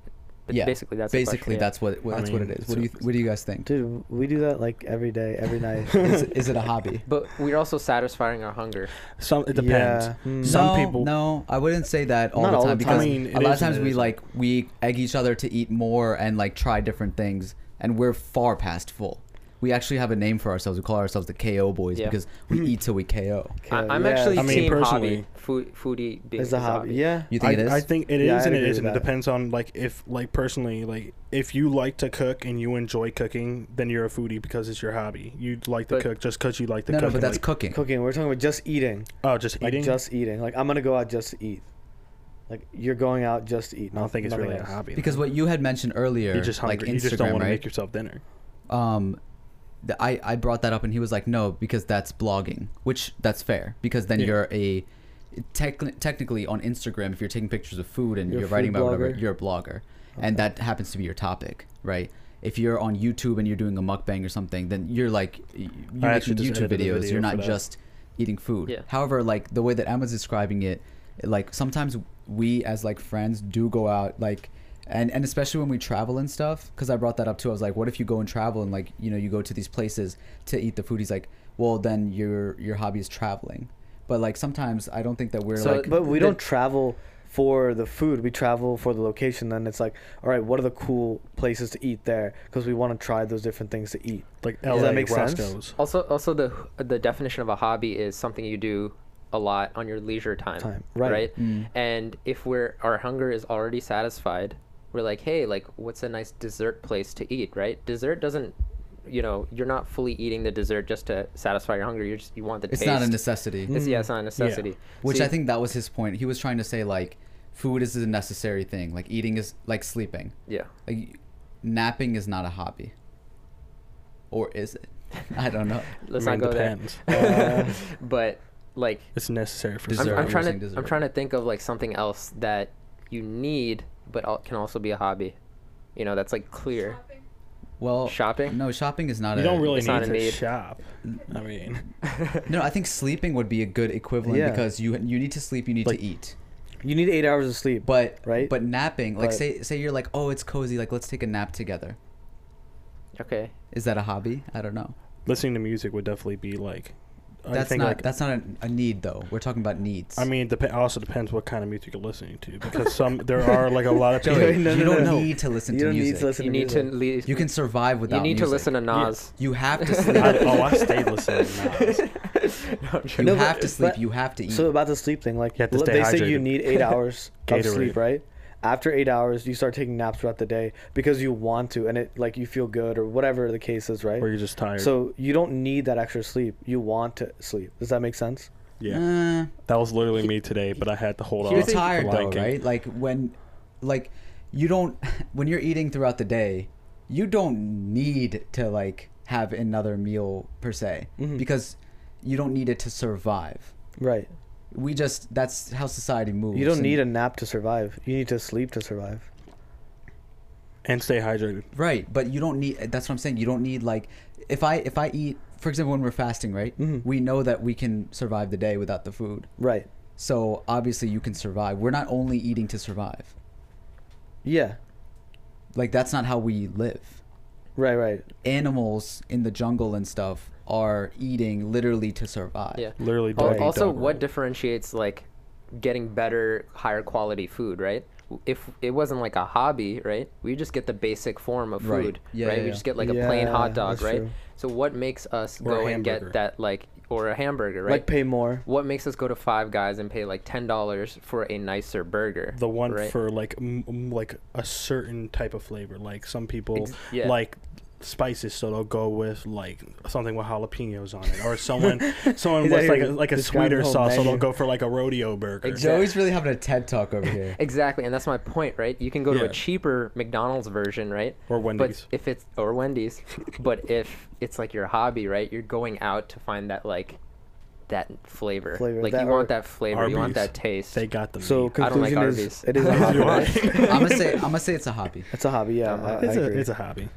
But yeah. basically that's basically question, yeah. that's what what- I that's what it is. What do you what do you guys think? Dude, we do that like every day, every night. [LAUGHS] Is, is it a hobby? [LAUGHS] but we're also satisfying our hunger some. It depends. Yeah. Hmm. Some no, people- no, I wouldn't say that all Not the all time the time. because I mean, a lot of is and times we like we egg each other to eat more and like try different things, and we're far past full. We actually have a name for ourselves. We call ourselves the KO boys Yeah. because we eat till we KO. I, I'm yeah, actually I mean, team personally- hobby food foodie being It's a hobby. Yeah. You think I, it is? I think it Yeah, is I'd and it agree isn't. with It depends on like if like personally like if you like to cook and you enjoy cooking, then you're a foodie because it's your hobby. You like to But- cook just because you like to no, cook. no, but that's like, cooking. Cooking. We're talking about just eating. oh, just Like eating. just eating. Like I'm gonna go out just to eat. Like you're going out just to eat. I don't think it's really else. a hobby. Because then. what you had mentioned earlier, you just like. Instagram, you just don't want to right? make yourself dinner. um, the, I I brought that up and he was like, no, because that's blogging, which that's fair because then Yeah. you're a tec- technically on Instagram if you're taking pictures of food and You're you're, writing food about whatever, you're a blogger, and that happens to be your topic, right? If you're on YouTube and you're doing a mukbang or something, then you're like you're I actually making YouTube videos. video You're not just eating food. Yeah. However, like the way that Emma's describing it, like sometimes we as like friends do go out like and and especially when we travel and stuff because i brought that up too i was like what if you go and travel and like you know you go to these places to eat the food he's like well then your your hobby is traveling but like sometimes i don't think that we're So- like But we The- don't travel for the food. We travel for the location. Then it's like, all right, what are the cool places to eat there? Because we want to try those different things to eat. Like Does that make sense? Roscoe's. also also the the definition of a hobby is something you do a lot on your leisure time, Time, right. Mm. and if we're our hunger is already satisfied we're like hey like what's a nice dessert place to eat right? Dessert doesn't you know you're not fully eating the dessert just to satisfy your hunger. You're just you want the it's taste not a necessity. It's- yeah it's not a necessity. Which See, i think that was his point. He was trying to say like food is a necessary thing. Like eating is like sleeping. Yeah. Like napping is not a hobby. Or is it? [LAUGHS] I don't know. Let's I mean, not go depends. there Uh, [LAUGHS] but like It's necessary for I'm, I'm trying saying to I'm trying to think of like something else that you need but al- can also be a hobby you know that's like clear well Shopping? no shopping is not You a don't really need to need. shop. I mean, [LAUGHS] No, I think sleeping would be a good equivalent Yeah. because you you need to sleep, you need Like- to eat. you need eight hours of sleep. But Right? But napping, like But- say say you're like, oh, it's cozy, like let's take a nap together. okay Is that a hobby? I don't know. listening to music would definitely be like I That's think not like that's not a, a need though. We're talking about needs. I mean, dep- also depends what kind of music you're listening to because some there are like a lot of [LAUGHS] people. Joey, no, you no, don't no. need to listen you to don't music. need to listen you to need to music. leave. you can survive without You need music. to listen to Nas. You have to [LAUGHS] sleep. I, oh, I stayed listening. To Nas. [LAUGHS] you No, have but- to sleep. but- you have to eat. So about the sleep thing, like You have to stay they say you need eight hours of sleep, right? After eight hours, you start taking naps throughout the day because you want to, and it like you feel good or whatever the case is, right? Or you're just tired. So you don't need that extra sleep. You want to sleep. Does that make sense? yeah, Uh, that was literally me today, but I had to hold you're off. tired for though, thinking. right? Like when, like, you don't [LAUGHS] when you're eating throughout the day, you don't need to like have another meal per se Mhm. because you don't need it to survive. Right. We just that's how society moves. You don't and- need a nap to survive. You need to sleep to survive. And stay hydrated. right, but you don't need. That's what I'm saying. You don't need like if I if I eat, for example, when we're fasting, right? Mhm. We know that we can survive the day without the food. Right. So obviously you can survive. We're not only eating to survive. Yeah. Like that's not how we live. Right. Right. Animals in the jungle and stuff are eating literally to survive. Yeah. Literally. Al- dog eat also, what roll. differentiates like getting better, higher quality food, right? If it wasn't like a hobby, right? We just get the basic form of Right. food, Yeah, right? yeah, we just get like a plain hot dog, right? true. So what makes us Or go and get that like or a hamburger, right? Like pay more. what makes us go to Five Guys and pay like ten dollars for a nicer burger? the one right? for like m- m- like a certain type of flavor. Like some people Ex- yeah. like spices, so they'll go with like something with jalapenos on it, or someone [LAUGHS] someone with like a, like a sweeter the whole sauce, so they'll go for like a rodeo burger. Ex- Joey's really having a TED talk over here. [LAUGHS] Exactly, and that's my point, right? You can go to a cheaper McDonald's version, right? Or Wendy's. But if it's or Wendy's, [LAUGHS] but if it's like your hobby, right? You're going out to find that like that flavor. Flavor, Like that- you want that flavor, you want that taste. They got the So meat. I don't like conclusion is Arby's. it is a hobby. I'm gonna say I'm gonna say it's a hobby. It's a hobby. Yeah. I, it's I a agree. it's a hobby.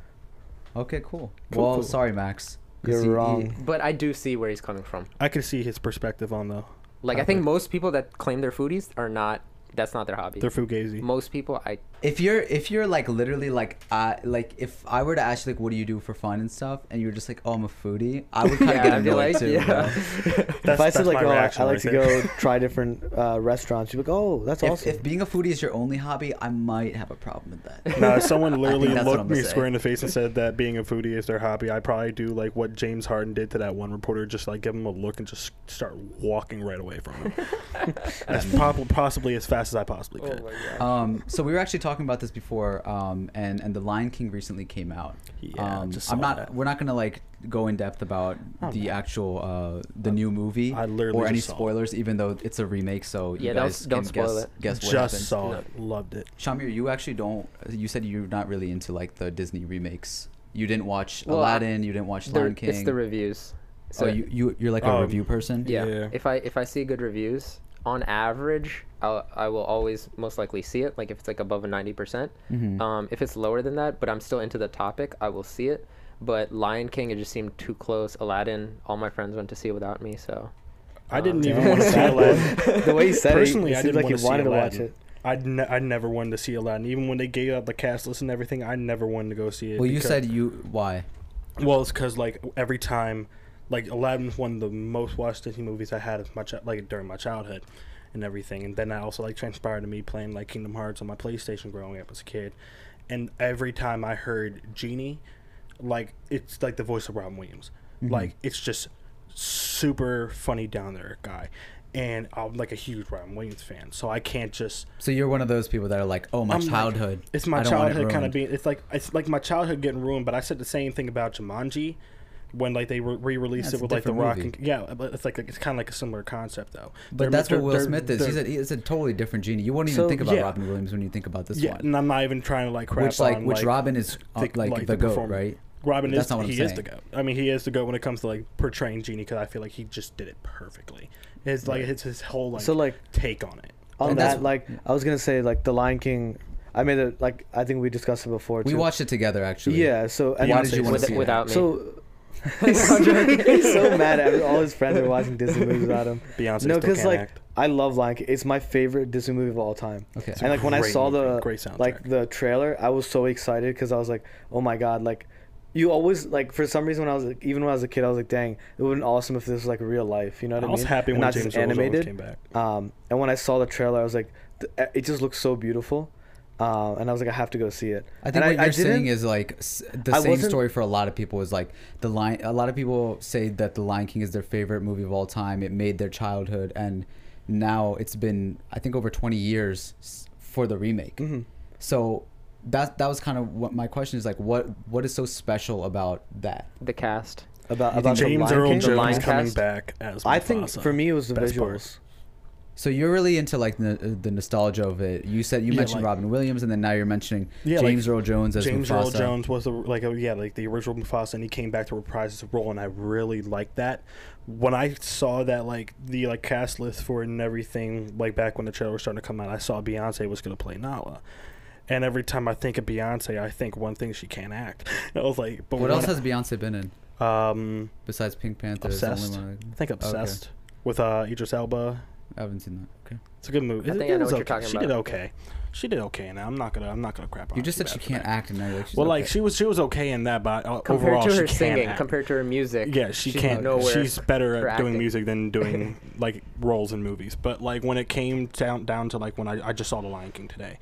Okay, cool. Cool, well, cool. sorry, Max. You're he- he- wrong. but I do see where he's coming from. I can see his perspective on the Like I think most people that claim they're foodies are not. That's not their hobby. their fugazi. most people, I if you're if you're like literally like uh like if I were to ask you like what do you do for fun and stuff and you're just like oh I'm a foodie I would kind of Yeah, get I'd be annoyed like, too. yeah. [LAUGHS] That's, if I said like, oh, I, like right to there. go try different uh, restaurants, you'd be like, oh, that's If, awesome. if being a foodie is your only hobby, I might have a problem with that. No, if someone [LAUGHS] literally looked me square in the face and said that being a foodie is their hobby, I'd probably do like what James Harden did to that one reporter, just like give him a look and just start walking right away from him. [LAUGHS] as prob- possibly as fast as I possibly could. Um, so we were actually talking about this before, um, and and the Lion King recently came out. Yeah, um, just I'm not. that. We're not gonna like go in depth about Oh, the no. actual uh, the new movie I literally or any just saw it. spoilers, even though it's a remake. So you Yeah, don't- guys don't can spoil guess, it. guess what just happens. saw No. it, loved it. Shamir, you actually don't. You said you're not really into like the Disney remakes. You didn't watch Well, I- Aladdin. you didn't watch the- Lion King. it's the reviews. so you you you're like a Um, review person. Yeah. Yeah. If I if I see good reviews, on average, I'll, I will always most likely see it. Like if it's like above a ninety percent. Mhm. Um, if it's lower than that, but I'm still into the topic, I will see it. But Lion King, it just seemed too close. Aladdin, all my friends went to see it without me, so. I didn't Um, even want to [LAUGHS] see Aladdin. the way he said Personally, it, it I didn't like wanna he see wanted to watch Aladdin. it. I'd ne- I never wanted to see Aladdin. Even when they gave out the cast list and everything, I never wanted to go see it. Well, you said you why? Well, it's because like every time, like Aladdin was one of the most watched Disney movies I had as my chi- like during my childhood, and everything. And then that also like transpired to me playing like Kingdom Hearts on my PlayStation growing up as a kid. And every time I heard Genie, like it's like the voice of Robin Williams. Mhm. Like it's just super funny down there guy. And I'm like a huge Robin Williams fan, so I can't just So you're one of those people that are like, oh, my I'm like- childhood. it's my I it childhood kind of being. It's like it's like my childhood getting ruined. But I said the same thing about Jumanji, when like they re- re-released Yeah, it with like the different Rock. movie. And, yeah, but it's like it's kind of like a similar concept though. But They're- that's what they're- Will Smith is. He's a, it's a totally different genie. You won't even So, think about yeah. Robin Williams when you think about this yeah, one. and I'm not even trying to like crap Which like on, which like, Robin is uh, the- like, like the the goat, performer. right? Robin That's is not what I'm he is the saying. goat. I mean, he is the goat when it comes to like portraying Genie because I feel like he just did it perfectly. It's like it's his whole like so like take on it. on And that, like I was gonna say, like the Lion King. I made it like I think we discussed it before. We watched it together actually. Yeah. So and Why did you want to see without me. So [LAUGHS] [LAUGHS] [LAUGHS] he's so mad at all his friends are watching Disney movies without him. Beyonce No, because like act. I love Lion King. It's my favorite Disney movie of all time. Okay. It's and like when I saw movie, the great soundtrack. like the trailer, I was so excited because I was like, oh my god, like you always like for some reason when I was like, even when I was a kid I was like dang it would have been awesome if this was like real life you know what I, I was mean happy And when not James just Earl Jones animated came back. um and when I saw the trailer I was like th- it just looks so beautiful um and I was like I have to go see it I think and what you're saying is like the I same story for a lot of people is like the line. A lot of people say that the Lion King is their favorite movie of all time. It made their childhood, and now it's been I think over 20 years for the remake. Mhm. So that that was kind of what my question is like. What what is so special about that? The cast. about about think the James Lion Earl King? The Jones Lion coming cast? back as well. I think for me it was the Best visuals part. So you're really into like the, the nostalgia of it. You said you Yeah, mentioned like- Robin Williams, and then now you're mentioning Yeah, like, James Earl Jones as James Mufasa. James Earl Jones was the, like a, yeah like the original Mufasa, and he came back to reprise his role, and I really liked that. When I saw that like the like cast list for it and everything, like back when the trailer was starting to come out, I saw Beyonce was gonna play Nala. And every time I think of Beyonce, I think one thing she can't act. [LAUGHS] I was like, but What else has Beyonce been in um besides Pink Panther? It's the only Obsessed. one I think obsessed with uh Idris Elba. I, I haven't seen that. Okay. It's a good movie. I think it I know was what you're okay. talking She about. did okay. She did okay in that. I'm not gonna I'm not gonna crap on. You her just said she can't that. act, in that. you're like, she's Well, like okay. she was she was okay in that, but uh, Compared overall to her she singing, can't act. compared to her music. Yeah, she she's can't. nowhere She's better for at doing music than doing [LAUGHS] like roles in movies. But like when it came down down to like when I, I just saw The Lion King today,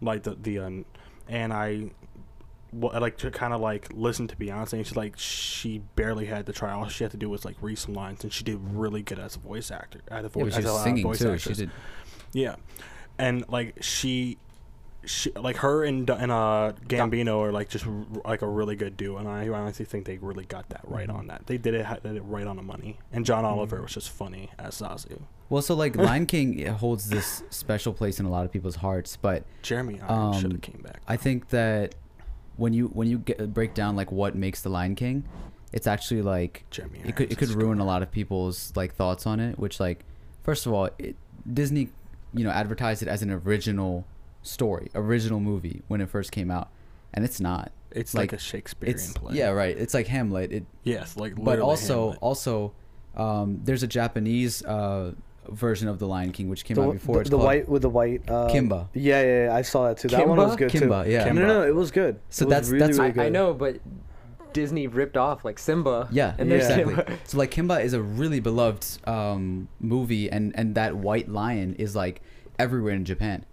like the the um, and I, well, like to kind of like listen to Beyonce. And she's like she barely had to try. All she had to do was like read some lines, and she did really good as a voice actor. As a voice, she was uh, singing voice too. She actress. did. Yeah, and like she, she like her and and uh Gambino are like just r- like a really good duo, and I honestly think they really got that right on that. They did it did it right on the money. And John Oliver was just funny as Zazu. Well, so like Lion [LAUGHS] King holds this special place in a lot of people's hearts, but Jeremy Irons should Um, have came back. I think that when you when you get, break down like what makes the Lion King, it's actually like Jeremy it could it could ruin a lot of people's like thoughts on it. Which like, first of all, it, Disney, you know, advertised it as an original story, original movie when it first came out, and it's not. It's like, like, a Shakespearean It's play. yeah, right. It's like Hamlet. It Yes, like but also Hamlet. also um, there's a Japanese uh, version of the Lion King which came the, out before. the, It's the white with the white uh, Kimba. Yeah, yeah, yeah, I saw that too. That one was Kimba? good too. Kimba, yeah. No, no, no, it was good. So It was that's- really, that's- really I, good. I know, but Disney ripped off like Simba. Yeah, and there's exactly. Simba. So like Kimba is a really beloved um, movie, and and that white lion is like everywhere in Japan,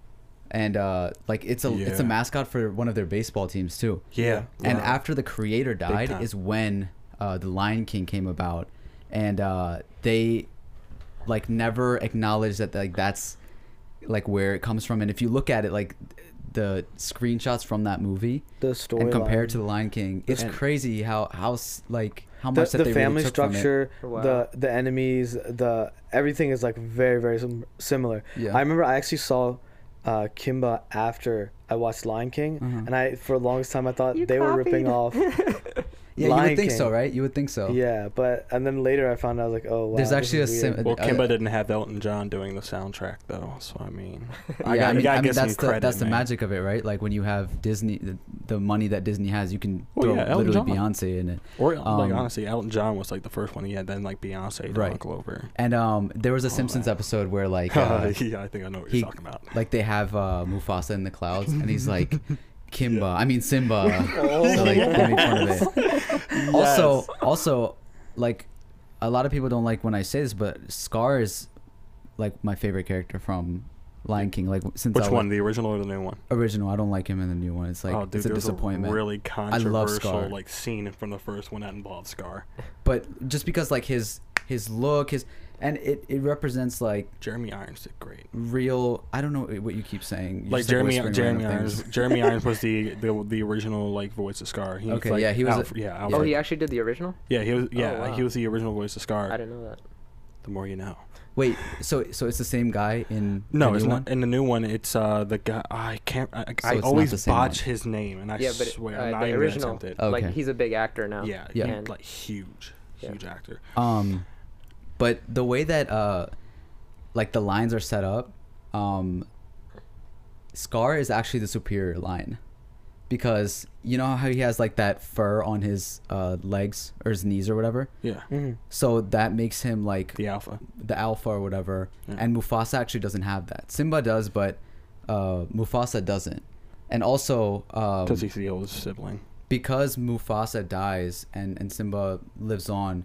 and uh, like it's a it's a mascot for one of their baseball teams too. yeah. And wow. after the creator died is when uh, the Lion King came about, and uh, they like never acknowledge that like that's like where it comes from. And if you look at it, like the screenshots from that movie the story and compared to the Lion King, it's And- crazy how how s- like how the, much that the they family really took from it. structure, Wow. the the enemies, the everything is like very very sim- similar. Yeah. I remember I actually saw uh, Kimba after I watched Lion King, Mhm. and I for the longest time I thought You they were ripping off. [LAUGHS] Yeah, you would think so, right? You would think so. Yeah, but and then later I found out I was like, oh wow. There's this actually is a sim- weird. well, uh, Kimba didn't have Elton John doing the soundtrack though, so I mean, [LAUGHS] I yeah, got, I mean, gotta I mean get some that's the credit, that's the man. magic of it, right? Like when you have Disney, the, the money that Disney has, you can Well, throw yeah, Elton literally John. Beyonce in it. Or like Um, honestly, Elton John was like the first one he had. Then like Beyonce, Right. Donald Glover. And um, there was a Oh, Simpsons man. episode where like [LAUGHS] uh, yeah, I think I know what he- you're talking about. like they have uh, Mufasa in the clouds, and he's like [LAUGHS] Kimba. I mean Simba. [LAUGHS] so like they make fun of it. Also, also, like a lot of people don't like when I say this, but Scar is like my favorite character from Lion King. Like since Which I one, the original or the new one? original, I don't like him in the new one. It's like oh, dude, it's a there's disappointment. a really love controversial Scar. like scene from the first one that involved Scar. but just because like his his look, his and it, it represents like Jeremy Irons did great. real. I don't know what you keep saying. You're Like Jeremy, whispering Jeremy Irons. Jeremy Irons [LAUGHS] was the, the the original like voice of Scar. He Okay, like, yeah, he was a- Alfred, yeah, Oh, he actually did the original. yeah, he was yeah, wow. he was the original voice of Scar. I didn't know that. The more you know. Wait, so so it's the same guy in No, the it's new not. one? In the new one, it's uh the guy. I can't. I, So I always botch one. his name, and I yeah, but swear uh, I'm not the even original, tempted. Oh. like he's a big actor now. Yeah, Yeah. yeah, And like huge, Yeah. huge actor. Um, but the way that uh, like the lines are set up, um, Scar is actually the superior line, because you know how he has like that fur on his uh legs or his knees or whatever. Yeah, Mhm. So that makes him like the alpha. the alpha or whatever, Yeah. and Mufasa actually doesn't have that. Simba does, but uh, Mufasa doesn't. And also, um, Because he's the oldest sibling. because Mufasa dies and and Simba lives on,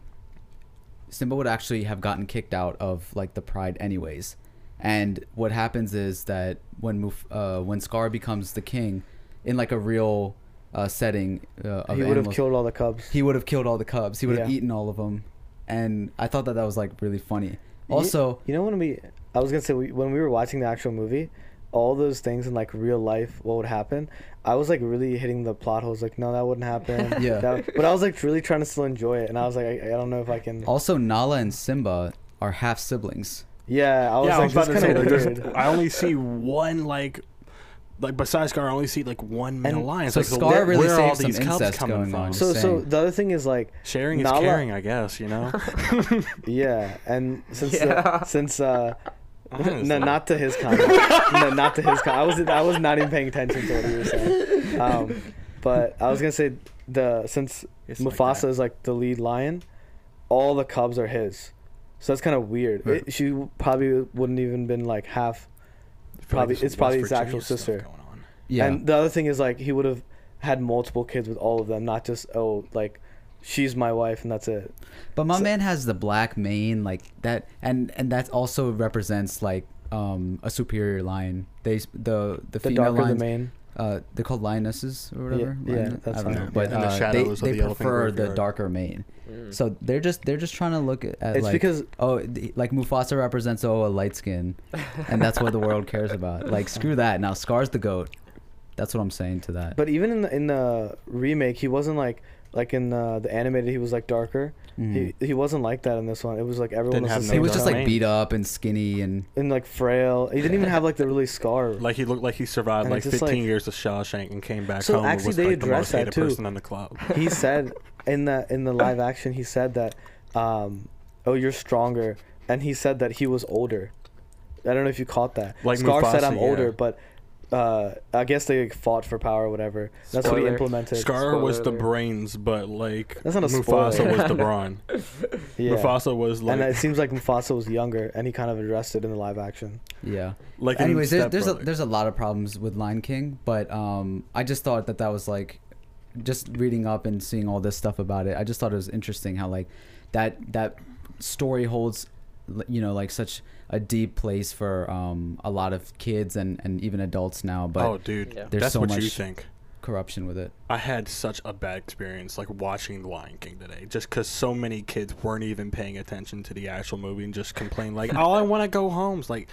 Simba would actually have gotten kicked out of like the pride anyways. And what happens is that when Muf- uh, when Scar becomes the king, in like a real uh, setting uh, he would have killed all the cubs. he would have killed all the cubs. He would have Yeah. eaten all of them, and I thought that that was like really funny. Also, you, you know when we, I was gonna say we, when we were watching the actual movie, all those things in like real life, what would happen? I was like really hitting the plot holes. Like, no, that wouldn't happen. [LAUGHS] Yeah. That- but I was like really trying to still enjoy it, and I was like, I, I don't know if I can. also Nala and Simba are half siblings. Yeah, I was yeah, I like, was about to say kind that of there's. weird. I only see one like. Like besides Scar, I only see like one male And lion. so like, Scar where, really where are all saved some these cubs incest coming going from? on. So, so the other thing is like, Sharing is Nala- caring, I guess. You know. [LAUGHS] yeah, and since [LAUGHS] Yeah. uh, since uh, Honestly. no, not to his comment, no, not to his comment. I was I was not even paying attention to what he was saying. Um, but I was gonna say the since It's like Mufasa that. is like the lead lion, all the cubs are his. So that's kind of weird. It, she probably wouldn't even been like half. Probably- it's probably his actual sister. going on. yeah, And the other thing is like he would have had multiple kids with all of them, not just oh like she's my wife and that's it. But my So- man has the black mane, like that, and and that also represents like um a superior lion. They s- the the, The female darker the lions, mane. uh, they're called lionesses or whatever. yeah, Lion- that's I don't fine. know, but Yeah, and the uh, they shadows of they the elephant prefer the graveyard. darker mane. Mm. So they're just they're just trying to look at, at It's like because oh the- like Mufasa represents oh a light skin, and that's what the world cares about. Like screw that. Now Scar's the goat. That's what I'm saying to that. But even in the in the remake, he wasn't like like in the, the animated. He was like darker. Mhm. He he wasn't like that in this one. It was like everyone Didn't was have the no he was just like beat up and skinny and and like frail. He didn't even have like the really scar. [LAUGHS] Like he looked like he survived And like it's just 15 like- years of Shawshank and came back So home actually was they like the addressed most that hated too. person in the club. [LAUGHS] he said [LAUGHS] in the in the live action, he said that, um, oh you're stronger, and he said that he was older. I don't know if you caught that. Like Scar said Mufasa, I'm yeah. older, but uh, I guess they like, fought for power or whatever. That's what he implemented. Scar was the brains, but like That's not a Mufasa spoiler. was the brawn. [LAUGHS] yeah. Mufasa was like and it seems like Mufasa was younger, and he kind of addressed it in the live action. yeah. like Anyways, there's there's a, there's a lot of problems with Lion King, but um, I just thought that that was like, just reading up and seeing all this stuff about it. I just thought it was interesting how like that that story holds, l- you know, like such a deep place for um a lot of kids and and even adults now. But oh, dude, Yeah. there's that's so what you much think. corruption with it. I had such a bad experience like watching The Lion King today, just because so many kids weren't even paying attention to the actual movie and just complained like, "All I want to go home." It's like,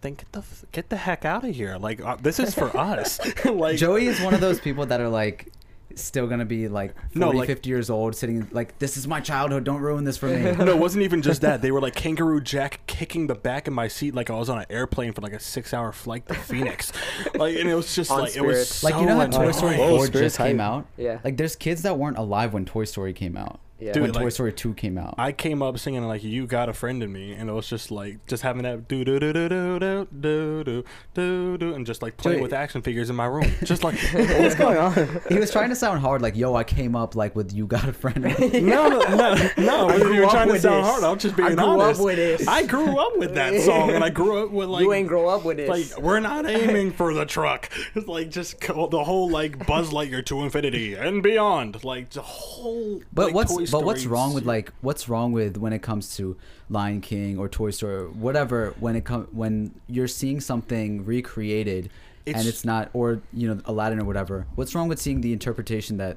then get the f- get the heck out of here! Like uh, this is for [LAUGHS] us. [LAUGHS] like Joey is one of those people that are like still gonna be like 40, No, like- 50 years old sitting like this is my childhood don't ruin this for me [LAUGHS] no, it wasn't even just that. [LAUGHS] They were like Kangaroo Jack kicking the back of my seat like I was on an airplane for like a six-hour flight to Phoenix. [LAUGHS] like, and it was just On like it was Spirit. like you know how so Toy Story 4 Spirit's just came out Yeah. like there's kids that weren't alive when Toy Story came out Yeah. Dude, when Toy Story 2 came out I came up singing like "You Got a Friend in Me," and it was just like just having that do do do do do do do do do do, and just like playing Joey- with action figures in my room, just like What's going on? he was trying to sound hard like yo I came up like with you got a friend In me. no, no, no, no. I you grew were up trying to with sound this. hard. I'm just being I being grew up with this. I grew up with that song, and I grew up with like you ain't grow up with this. Like we're not aiming for the truck. It's like just the whole like Buzz Lightyear to infinity and beyond. Like the whole. But like, what's Toy but what's wrong with like what's wrong with when it comes to Lion King or Toy Story or whatever when it come when you're seeing something recreated and It's- it's not or you know Aladdin or whatever. What's wrong with seeing the interpretation that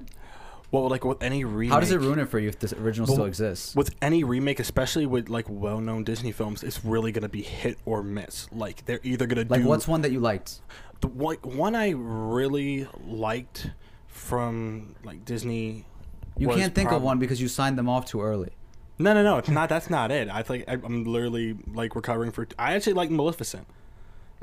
Well, like with any remake. how does it ruin it for you if the original Well, still exists? With any remake, especially with like well-known Disney films, it's really gonna be hit or miss. Like they're either gonna Like do what's one that you liked? the one, one I really liked from like Disney. You was can't think of one because you signed them off too early. No, no, no. It's not. That's not it. I think I, I'm literally like recovering for. I actually like Maleficent.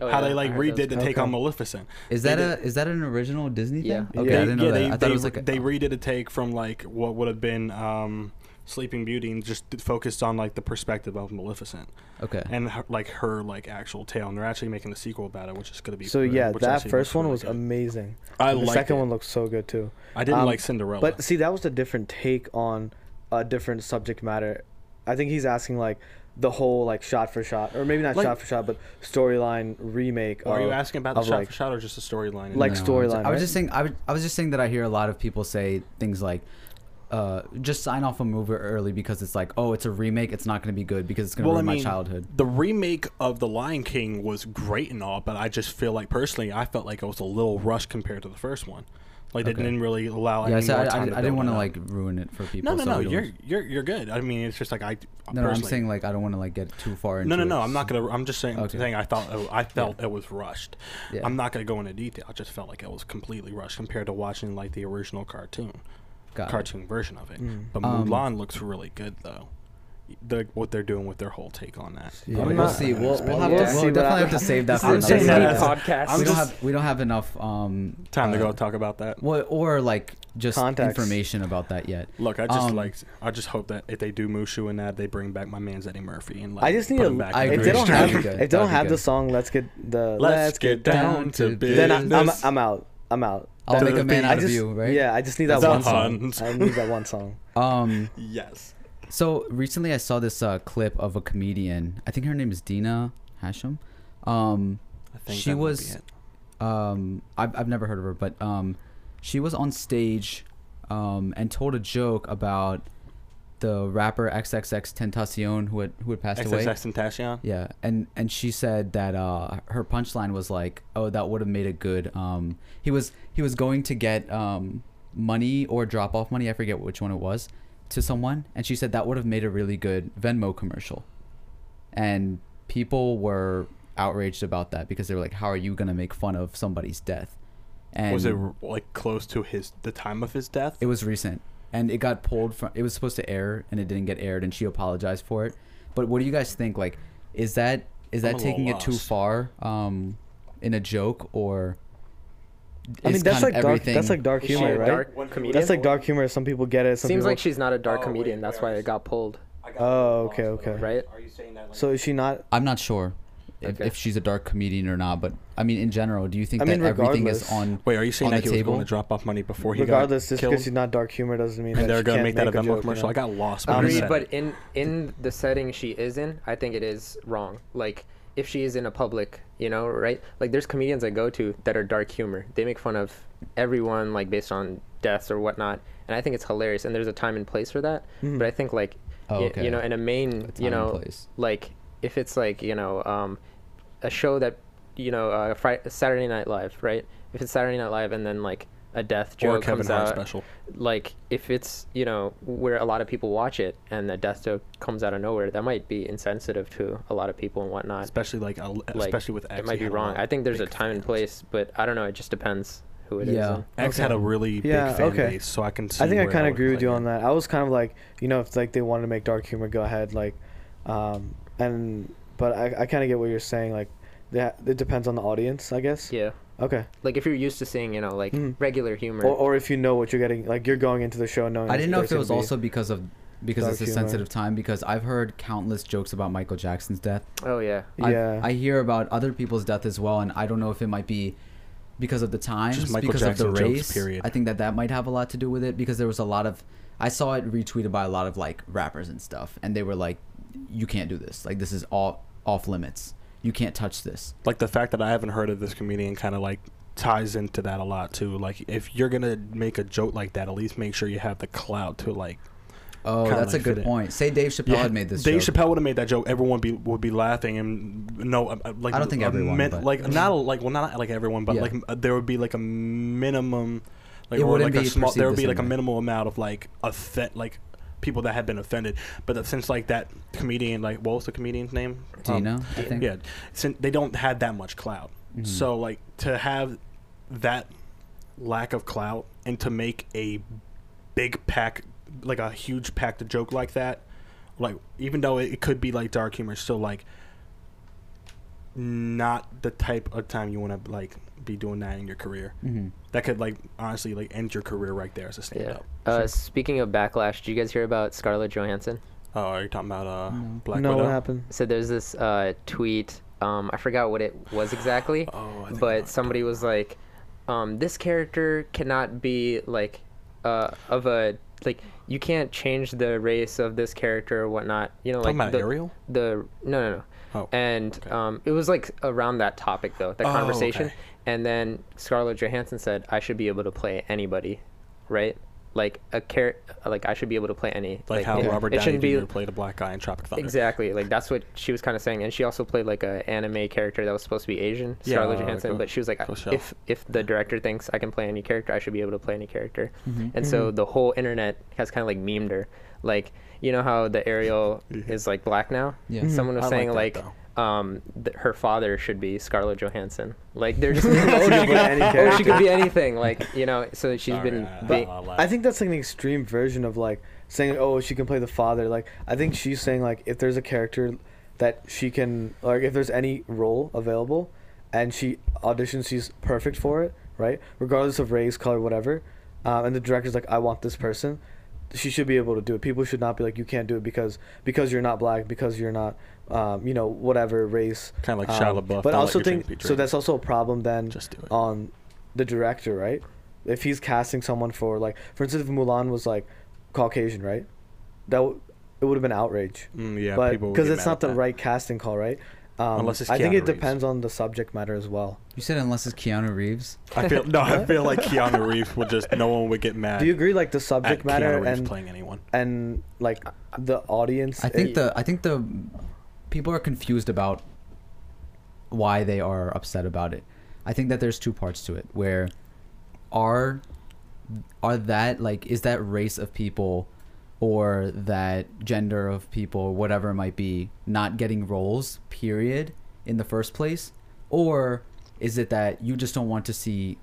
Oh, how they like I heard redid those. the take Okay. on Maleficent. Is that did- a is that an original Disney thing? Yeah. Okay, Yeah. I didn't know yeah, that. they, I thought they, it was like a, they redid a take from like what would have been um, Sleeping Beauty and just focused on like the perspective of Maleficent okay. and her, like her like actual tale. And they're actually making a sequel about it, which is gonna be. So yeah, which that first one really was good. amazing. I the liked second it. one looked so good too. I didn't um, like Cinderella. But see, that was a different take on a different subject matter. I think he's asking like the whole like shot for shot, or maybe not Like- shot for shot, but storyline remake. Or are you asking about the shot like- for shot or just the storyline? Like No, storyline, I was right? just saying. I was, I was just saying that I hear a lot of people say things like, uh, "Just sign off a movie early because it's like, oh, it's a remake. It's not going to be good because it's going to Well, I ruin my childhood." the remake of The Lion King was great and all, but I just feel like personally, I felt like it was a little rushed compared to the first one. Like they didn't really allow Yeah, any so I, I, I didn't want to like ruin it for people. No, no, so no. You're you're you're good. I mean, it's just like I. No, no, I'm saying like I don't want to like get too far into No, no, it. no. I'm not gonna. I'm just saying. Okay. saying I felt. I [LAUGHS] felt it was rushed. Yeah. I'm not gonna go into detail. I just felt like it was completely rushed compared to watching like the original cartoon, Got it. cartoon version of it. Mm. But Um, Mulan looks really good though. The, what they're doing with their whole take on that. Yeah, I'm we'll see. We'll, we'll have We'll to. We'll what definitely have to save that for is another a Yeah. mini time. podcast. We don't have we don't have enough um Time to uh, go talk about that. Well, or like just Context. information about that yet. Look, I just Um, like. I just hope that if they do Mushu and that, they bring back my man Eddie Murphy and like. I just need to a. back I in if they don't have, That'd be good. if they don't That'd have the song, let's get the. Let's get down to business. Then I, I'm. I'm out. I'm out. I'll make a man out I of just you, right? yeah. I just need that one song. I need that one song. [LAUGHS] Um. Yes. So recently, I saw this uh, clip of a comedian. I think her name is Dina Hashem. Um, I think She was- um, I've I've never heard of her, but um, she was on stage, um, and told a joke about the rapper XXXTentacion who had who had passed away. XXXTentacion. Yeah, and and she said that uh, her punchline was like, "Oh, that would have made it good." Um, he was he was going to get um, money or drop off money. I forget which one it was to someone, and she said that would have made a really good Venmo commercial. And people were outraged about that because they were like, "How are you gonna make fun of somebody's death?" And was it like close to his the time of his death? it was recent, and it got pulled from. It was supposed to air, and it didn't get aired, and she apologized for it. But what do you guys think? Like, is that is that taking little it too far, um, in a joke, or? I mean, is that's like dark. everything- That's like dark humor, right? dark comedian? That's like dark humor. Some people get it. Some Seems people, like she's not a dark Oh, comedian. wait, That's wait, why it got pulled. Oh, okay, okay. Right? Are you saying that? Like, So is she not? I'm not sure if, Okay. if she's a dark comedian or not, but I mean, in general, do you think I that mean, everything is on? wait, are you saying that the he was going to drop off money before he Regardless, got just killed? because he's not dark humor doesn't mean and that they're going to can't make that a make Venmo joke, you commercial. know? I got lost. when you Agreed, but in in the setting she is in, I think it is wrong. Like if she is in a public, you know, right? Like there's comedians I go to that are dark humor. They make fun of everyone like based on deaths or whatnot, and I think it's hilarious. And there's a time and place for that. Mhm. But I think like Oh, okay. you know, in a main, A you know, place. like if it's like you know, um, a show that you know, uh, Friday, Saturday Night Live, right? If it's Saturday Night Live and then like a death or joke comes Hart out, special. like if it's you know where a lot of people watch it and the death joke comes out of nowhere that might be insensitive to a lot of people and whatnot Especially like, uh, like, especially with X. it might be wrong i think there's a big time and place but i don't know it just depends who it is. Yeah. and- X Okay. had a really Yeah, big fan okay. base, so I can see. I think I kind of agree with you play on that. I was kind of like, you know, if like they wanted to make dark humor, go ahead, like, um, and but I, I kind of get what you're saying. Like, that it depends on the audience, I guess. yeah Okay. like if you're used to seeing you know like Mhm. regular humor Or, or if you know what you're getting, like you're going into the show knowing. I didn't know if it was gonna be- also because of because it's a humor. sensitive time. Because I've heard countless jokes about Michael Jackson's death. oh yeah I've- Yeah. I hear about other people's death as well, and I don't know if it might be because of the times, Michael because of Jackson the jokes, race. period. I think that that might have a lot to do with it because there was a lot of. I saw it retweeted by a lot of like rappers and stuff, and they were like, "You can't do this. Like this is all off limits. You can't touch this." like the fact that I haven't heard of this comedian kind of like ties into that a lot too. Like if you're gonna make a joke like that, at least make sure you have the clout to like. Oh, that's like a good fit in. point. Say Dave Chappelle had made this. Dave joke. Chappelle would have made that joke. Everyone be would be laughing and no, uh, uh, like I don't think a everyone, min- like not like well not like everyone, but Yeah. like uh, there would be like a minimum, like It or like a small. There would be like a minimal amount of like offend like people that had been offended. But since like that comedian, like what was the comedian's name? Um, Dina, I think. yeah, since they don't have that much clout. Mhm. So like to have that lack of clout and to make a big pack like a huge packed joke like that, like even though it, it could be like dark humor, still like not the type of time you want to like be doing that in your career. Mhm. That could like honestly like end your career right there as a stand yeah up. uh, speaking of backlash did you guys hear about scarlett johansson Oh, are you talking about uh No. Black no, Widow? what happened? so there's this uh, tweet um, i forgot what it was exactly Oh, I think I know but somebody was like um, this character cannot be like uh, of a like you can't change the race of this character or whatnot. You know, like Talking about the, Ariel? the no no no. Oh, and okay. um, it was like around that topic though, that Oh, conversation. okay. And then Scarlett Johansson said, "I should be able to play anybody, right? Like a char- like I should be able to play any. Like, how it, Robert it Downey shouldn't Jr. be played a black guy in Tropic Thunder. exactly like that's what she was kind of saying. And she also played like a anime character that was supposed to be Asian, Yeah, Scarlett uh, Johansson. go- but she was like, go if if the director thinks I can play any character, I should be able to play any character. Mhm. And so the whole internet has kind of like memed her, like you know how the Ariel [LAUGHS] is like black now. Yeah. Mhm. Someone was I like saying that, like, though. Um, th- her father should be Scarlett Johansson. Like they're just [LAUGHS] She could be [LAUGHS] any oh, she could be anything. Like you know, so she's Sorry, been. I- being- I- I think that's like an extreme version of like saying, "Oh, she can play the father." Like I think she's saying like if there's a character that she can like if there's any role available and she auditions, she's perfect for it, right? Regardless of race, color, whatever. Um, and the director's like, "I want this person." She should be able to do it. People should not be like, "You can't do it because because you're not black, because you're not, um, you know, whatever race." kind of like Um, Shia LaBeouf. But I also think so. That's also a problem then just do it. on the director, right? If he's casting someone for like, for instance, if Mulan was like Caucasian, right? That w- it would have been outrage. Mm, yeah, but people would because it's not the that. right casting call, right? Um, Unless it's I think it Reeves. depends on the subject matter as well. You said unless it's Keanu Reeves. I feel no. I feel like Keanu Reeves would just no one would get mad. Do you agree? Like the at subject Keanu matter Reeves and playing anyone? and like the audience. I think it- the I think the people are confused about why they are upset about it. I think that there's two parts to it where are are that like is that race of people or that gender of people whatever it might be not getting roles period in the first place? Or is it that you just don't want to see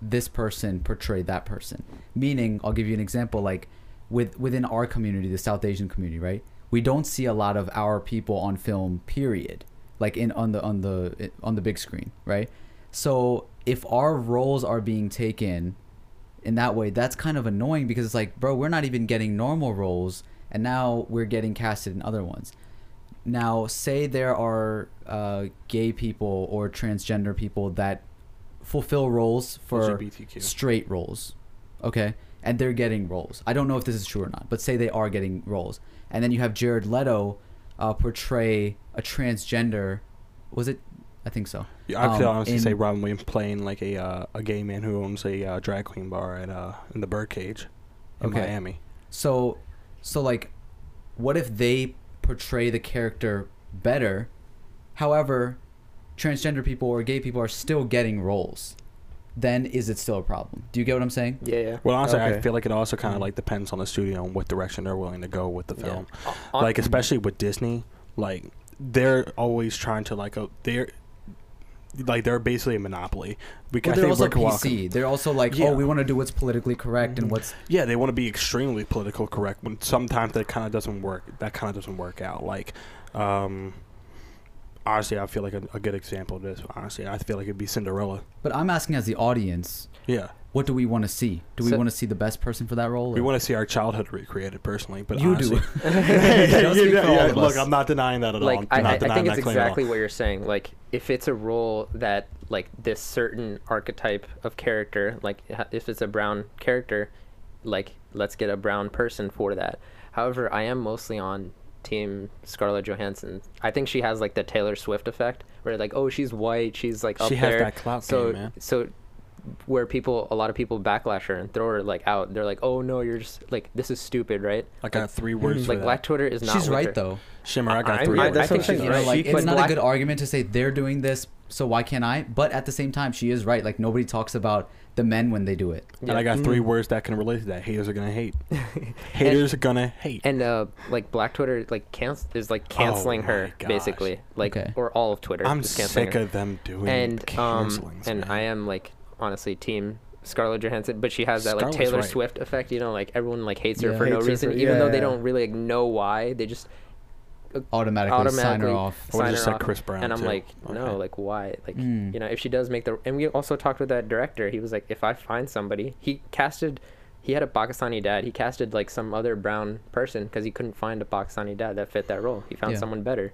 this person portray that person? Meaning i'll give you an example like with within our community the south asian community right? We don't see a lot of our people on film period. Like in on the on the on the big screen right? So if our roles are being taken in that way, that's kind of annoying because it's like, bro, we're not even getting normal roles, and now we're getting casted in other ones. Now, say there are uh, gay people or transgender people that fulfill roles for LGBTQ. straight roles, okay, and they're getting roles. I don't know if this is true or not, but say they are getting roles, and then you have Jared Leto uh, portray a transgender. Was it? I think so. Yeah, I could um, honestly say Robin Williams playing like a uh, a gay man who owns a uh, drag queen bar at uh in the Birdcage in Okay. Miami. So, so like, what if they portray the character better? However, transgender people or gay people are still getting roles. Then is it still a problem? Do you get what I'm saying? yeah, yeah. Well, honestly, I feel like it also kind of Mhm. like depends on the studio and what direction they're willing to go with the Yeah. film. On- like especially with Disney, like they're always trying to like a they're like they're basically a monopoly. We Well, they're also PC. They're also like, Yeah. oh, we want to do what's politically correct and what's Yeah, they want to be extremely political correct when sometimes that kind of doesn't work. That kind of doesn't work out. Like, um, honestly, I feel like a, a good example of this. Honestly, I feel like it'd be Cinderella. But I'm asking as the audience, Yeah, what do we want to see? Do we So- want to see the best person for that role? we or- want to see our childhood recreated personally, but You honestly, [LAUGHS] do. [LAUGHS] yeah, yeah, yeah, look. I'm not denying that at all. like I'm I, not I, I think it's claim at all. exactly what you're saying. Like if it's a role that like this certain archetype of character, like if it's a brown character, like let's get a brown person for that. However, I am mostly on team Scarlett Johansson. I think she has like the Taylor Swift effect, where like oh she's white, she's like up She has there. that clout so game, man. so where people a lot of people backlash her and throw her like out. They're like oh no you're just like this is stupid right. I got three words for Like. Black Twitter is not. She's right her. though. Shamir, I got I'm- three I- words. I think she's saying. You know, right. like She- it's not Black- a good argument to say they're doing this, so why can't I? But at the same time, she is right. Like nobody talks about the men when they do it. And I got Mm. three words that can relate to that. Haters are gonna hate. [LAUGHS] Haters are gonna hate. and uh like black twitter like canc- is like canceling Oh her gosh. basically like Okay. or all of twitter I'm sick her. of them doing and um cancelings, and man. i am like honestly team scarlett johansson but she has that like Scarlett's taylor right. swift effect you know like everyone like hates her Yeah. for no Hates her reason for- even though they yeah. don't really like, know why they just Automatically, sign automatically her off. I would've sign just her said off. Chris Brown, and i'm too. like no like why like Mm. you know if she does make the and we also talked with that director he was like if i find somebody he casted he had a pakistani dad he casted like some other brown person because he couldn't find a pakistani dad that fit that role he found Yeah. someone better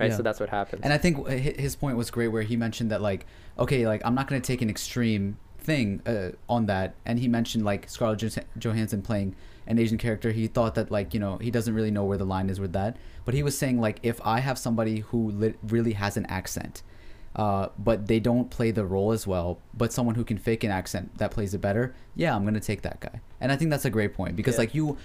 right Yeah. so that's what happens And I think his point was great, where he mentioned that like, okay, like I'm not gonna take an extreme thing uh, on that, and he mentioned like Scarlett Joh- Johansson playing an Asian character. He thought that like you know he doesn't really know where the line is with that, but he was saying like if I have somebody who li- really has an accent, uh, but they don't play the role as well, but someone who can fake an accent that plays it better, yeah, I'm gonna take that guy. And I think that's a great point because Yeah. like you,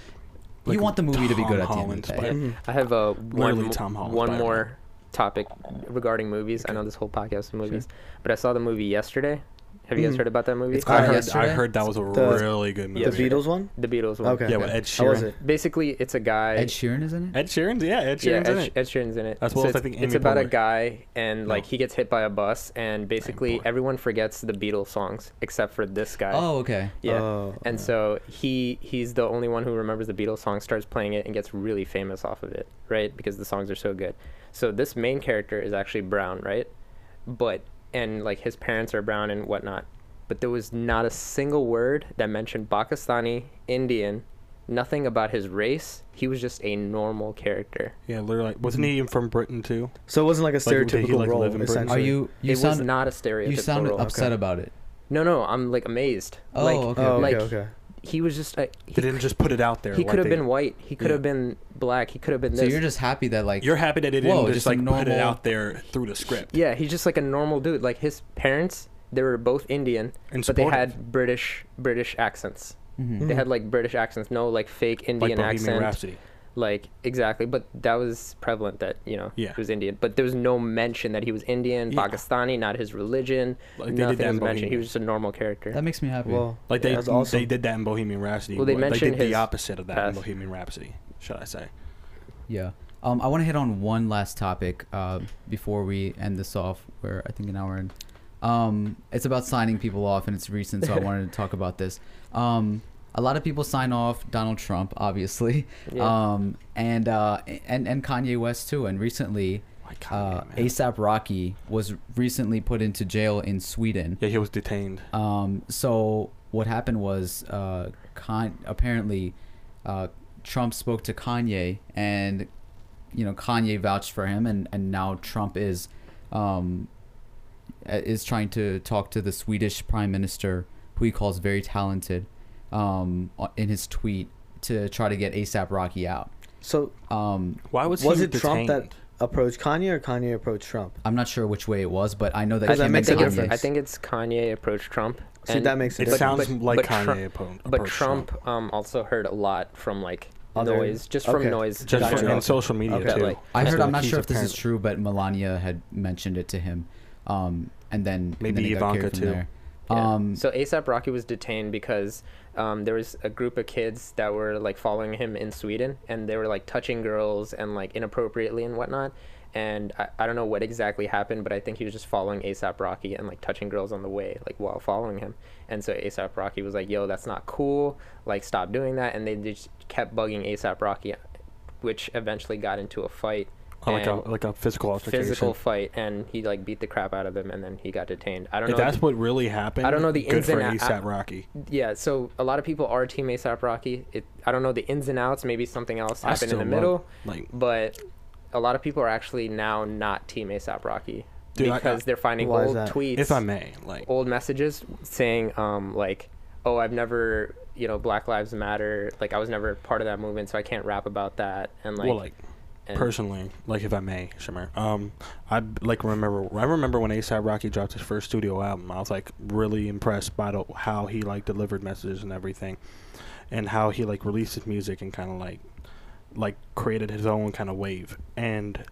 Like you want the movie to be Tom good at the end of the day. Spider- I have a one, Literally Tom Holland's one Spider-Man. more topic regarding movies. I know this whole podcast is movies, but I saw the movie yesterday. Have you guys Mhm. heard about that movie? It's I called heard, I Yesterday? heard that was a The- really good movie. The Beatles one. the Beatles one. Okay. Yeah, with okay. Ed How was Sheeran. it? Basically, it's a guy. Ed Sheeran is in it. Ed Sheeran's yeah, Ed Sheeran's Ed, in Sh- it. Ed Sheeran's in it. As well as, it's, I think, it's Amy about a Poehler. guy and like No. he gets hit by a bus and basically Poehler. everyone forgets the Beatles songs except for this guy. Oh, okay. yeah. Oh, and so he he's the only one who remembers the Beatles song, starts playing it, and gets really famous off of it, right? Because the songs are so good. So this main character is actually brown, right? But and like his parents are brown and whatnot. But there was not a single word that mentioned Pakistani, Indian, nothing about his race. He was just a normal character. Yeah, literally. Wasn't he even from Britain too? So it wasn't like a Like, he, stereotypical like, role. live in Britain? essentially. Are you? You it sound. was not a stereotypical you sound role. upset Okay. about it. No, no, I'm like amazed. Oh, like, okay. Oh, okay, like okay. He was just a, he, They didn't just put it out there. he like could have they- been white. He could Yeah. have been black. He could have been this. So you're just happy that like You're happy that it Whoa, didn't just just a like put it out there through the script. Yeah, he's just like a normal dude. Like his parents, they were both Indian, And but they had British British accents. Mhm. They had like British accents, no like fake like Indian Bohemian accent. Rhapsody. Like exactly, but that was prevalent that you know Yeah. he was Indian. But there was no mention that he was Indian, Yeah. Pakistani, not his religion. Like they did nothing was in mentioned. He was just a normal character. That makes me happy. Well, Like they that's awesome. they did that in Bohemian Rhapsody. Well, they Well, mentioned did the his opposite of that in. Bohemian Rhapsody, should I say? Yeah. Um, I want to hit on one last topic uh, before we end this off. We're I think an hour in. Um, it's about signing people off, and it's recent, so I [LAUGHS] wanted to talk about this. Um, a lot of people sign off Donald Trump, obviously, Yeah. um, and uh, and and Kanye West too. And recently, uh, ASAP Rocky was recently put into jail in Sweden. Yeah, he was detained. Um, so what happened was, uh, Con- apparently, uh, Trump spoke to Kanye, and you know Kanye vouched for him, and and now Trump is, um, is trying to talk to the Swedish Prime Minister, who he calls very talented, um, in his tweet to try to get ASAP Rocky out. So Um, Why was, was he it Trump that approached Kanye or Kanye approached Trump? I'm not sure which way it was, but I know that Because that him makes a Kanye- difference. I think it's Kanye approached Trump. See, and- that makes a It sounds but- like but Kanye Trump- approached But approached Trump um, also heard a lot from like Other- noise, just from okay. noise. Just Gotcha. from, from- and social media Okay. too. Like, I heard. I'm not sure if this is true, but Melania had mentioned it to him, um, and then and Maybe then got carried Ivanka, from too. There. Yeah. Um, so ASAP Rocky was detained because um, there was a group of kids that were like following him in Sweden, and they were like touching girls and like inappropriately and whatnot. And I, I don't know what exactly happened, but I think he was just following ASAP Rocky and like touching girls on the way, like while following him. And so ASAP Rocky was like, "Yo, that's not cool. Like, stop doing that." And they just kept bugging ASAP Rocky, which eventually got into a fight. Oh, like a and- like a physical altercation. physical fight, and he like beat the crap out of him, and then he got detained. I don't If know. that's what really happened, I don't know the good ins for and ASAP Rocky. yeah, so a lot of people are Team ASAP Rocky. It, I don't know the ins and outs. Maybe something else happened in still the love- middle, Like, but a lot of people are actually now not Team ASAP Rocky Dude, I- because they're finding old tweets, if I may, like, old messages saying um like, "Oh, I've never, you know, Black Lives Matter. Like, I was never part of that movement, so I can't rap about that." And like, well, like and- personally, like if I may, Shamir, um, I like remember. I remember when ASAP Rocky dropped his first studio album. I was like really impressed by the, how he like delivered messages and everything, and how he like released his music and kind of like, like created his own kind of wave. And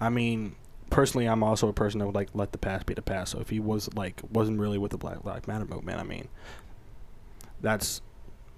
I mean, personally, I'm also a person that would like let the past be the past. So if he was like wasn't really with the Black Lives Matter movement, I mean, that's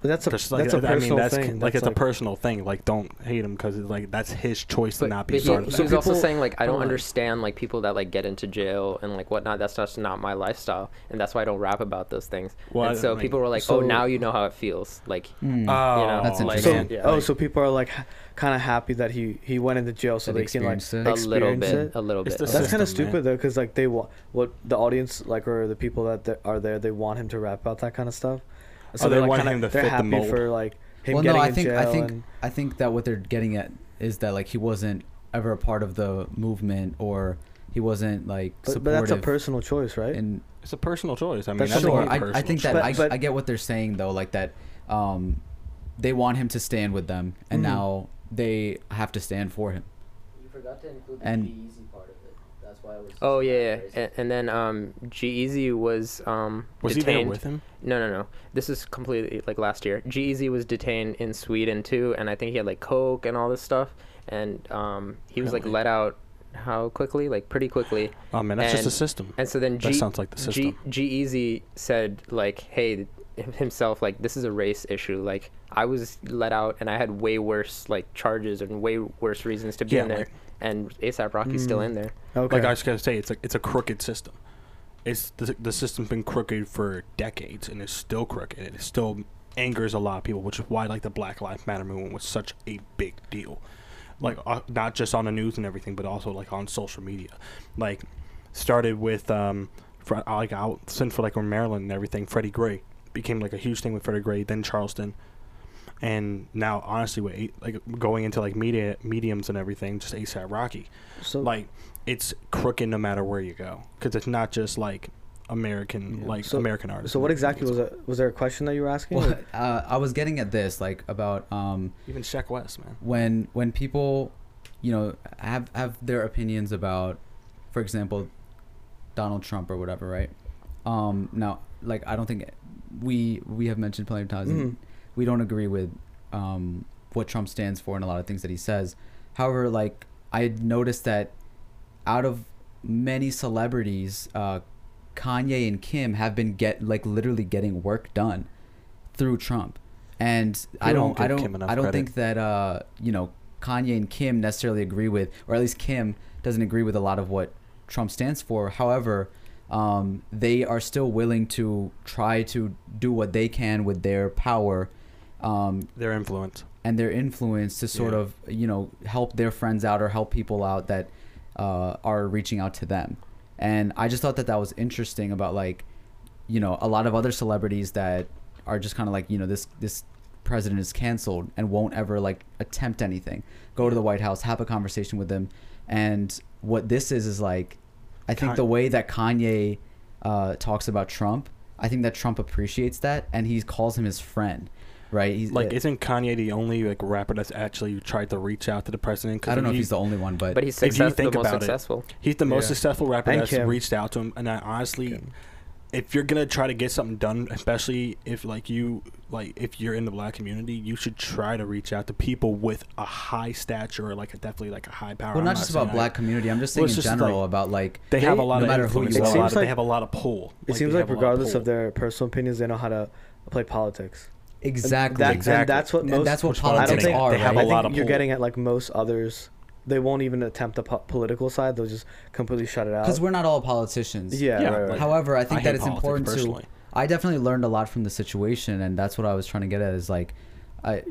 But that's a just like that's a I personal mean, that's thing. like That's it's a personal thing. Like, don't hate him because like that's his choice to not be but he, part he of was that. also saying like I don't understand like people that like get into jail and like whatnot. That's just not my lifestyle, and that's why I don't rap about those things. Well, and so mean- people were like, So- "Oh, now you know how it feels." Like, hmm. Oh, know, That's like, so, interesting. yeah, oh, like- so people are like kind of happy that he he went into jail so they can like experienced it. a experience little bit, it. a little bit. That's kind of system, man. stupid though, because like they want what the audience like or the people that are there, they want him to rap about that kind of stuff. Oh, they they're, like, want kinda- him to they're fit the happy mold. for like him well, getting no, I in think jail. I think and, I think that what they're getting at is that like he wasn't ever a part of the movement or he wasn't like But, supportive. but that's a personal choice, right? And It's a personal choice. I mean, That's that's, sure, a I, I personal think that But- I, but- I get what they're saying though, like that um, they want him to stand with them, and Mhm. now they have to stand for him. You forgot to include And- the easy part of it. That's why it was. Oh yeah, yeah. And, and then um, G-Eazy was um Was he there detained. with him? No, no, no. This is completely like last year. G-Eazy was detained in Sweden too, and I think he had like coke and all this stuff, and um, he was like let out. How quickly? Like pretty quickly. Oh man, that's just a system. And so then That sounds like the system. G-Eazy said like, hey, [LAUGHS] himself like this is a race issue. Like I was let out and I had way worse like charges and way worse reasons to be Yeah, in there. like- and ASAP Rocky's still Mm. in there. okay. Like I was gonna say, it's like it's a crooked system. It's the, the system's been crooked for decades, and it's still crooked. and It still angers a lot of people, which is why like the Black Lives Matter movement was such a big deal. Like uh, not just on the news and everything, but also like on social media. Like started with um, for, like out since for like in Maryland and everything. Freddie Gray became like a huge thing with Freddie Gray, then Charleston, and now honestly with like going into like media mediums and everything, just ASAP Rocky so like it's crooked no matter where you go because it's not just like American Yeah. like So- American artists. so what exactly was everything. it? Was there a question that you were asking? Well, [LAUGHS] uh, I was getting at this, like about um, Even Shaq West, man. when when people, you know, have have their opinions about, for example, Donald Trump or whatever, right? Um, now, like I don't think we we have mentioned plenty of times and Mhm. We don't agree with um, what Trump stands for and a lot of things that he says. However, like I noticed that out of many celebrities, uh, Kanye and Kim have been get like literally getting work done through Trump, and I don't, don't I don't, I don't think that uh, you know Kanye and Kim necessarily agree with, or at least Kim doesn't agree with a lot of what Trump stands for. However, um, they are still willing to try to do what they can with their power um, Their influence. and their influence to sort Yeah. of you know help their friends out or help people out that uh, are reaching out to them and i just thought that that was interesting about like you know a lot of other celebrities that are just kind of like you know this this president is canceled and won't ever like attempt anything go to the white house have a conversation with them and what this is is like i think Con- the way that kanye uh, talks about trump i think that trump appreciates that and he calls him his friend right he's Like, uh, isn't Kanye the only like rapper that's actually tried to reach out to the president? 'Cause I don't know if he's the only one, but, But he's if you success- the think most about it, successful. He's the most Yeah. successful rapper And that's Kim. reached out to him, and I honestly, Kim. if you're gonna try to get something done, especially if like you like if you're in the black community, you should try to reach out to people with a high stature or like a definitely like a high power. well, I'm not just saying about I- black community. I'm just saying it's in just general like- about like They have a They- lot no of matter who influence. you They, have are. lot It they seems have a lot of pull. it Like, seems like have of regardless of their personal opinions, they know how to play politics. And exactly, that- Exactly. And that's what And most. that's what I don't politics think are. they have right? a I lot think of you're pull. getting at like most others. They won't even attempt the po- political side. They'll just completely shut it out. because we're not all politicians. yeah, Yeah, right, right. like- However, I think I that it's politics important to. I definitely learned a lot from the situation, and that's what I was trying to get at. Is like, I,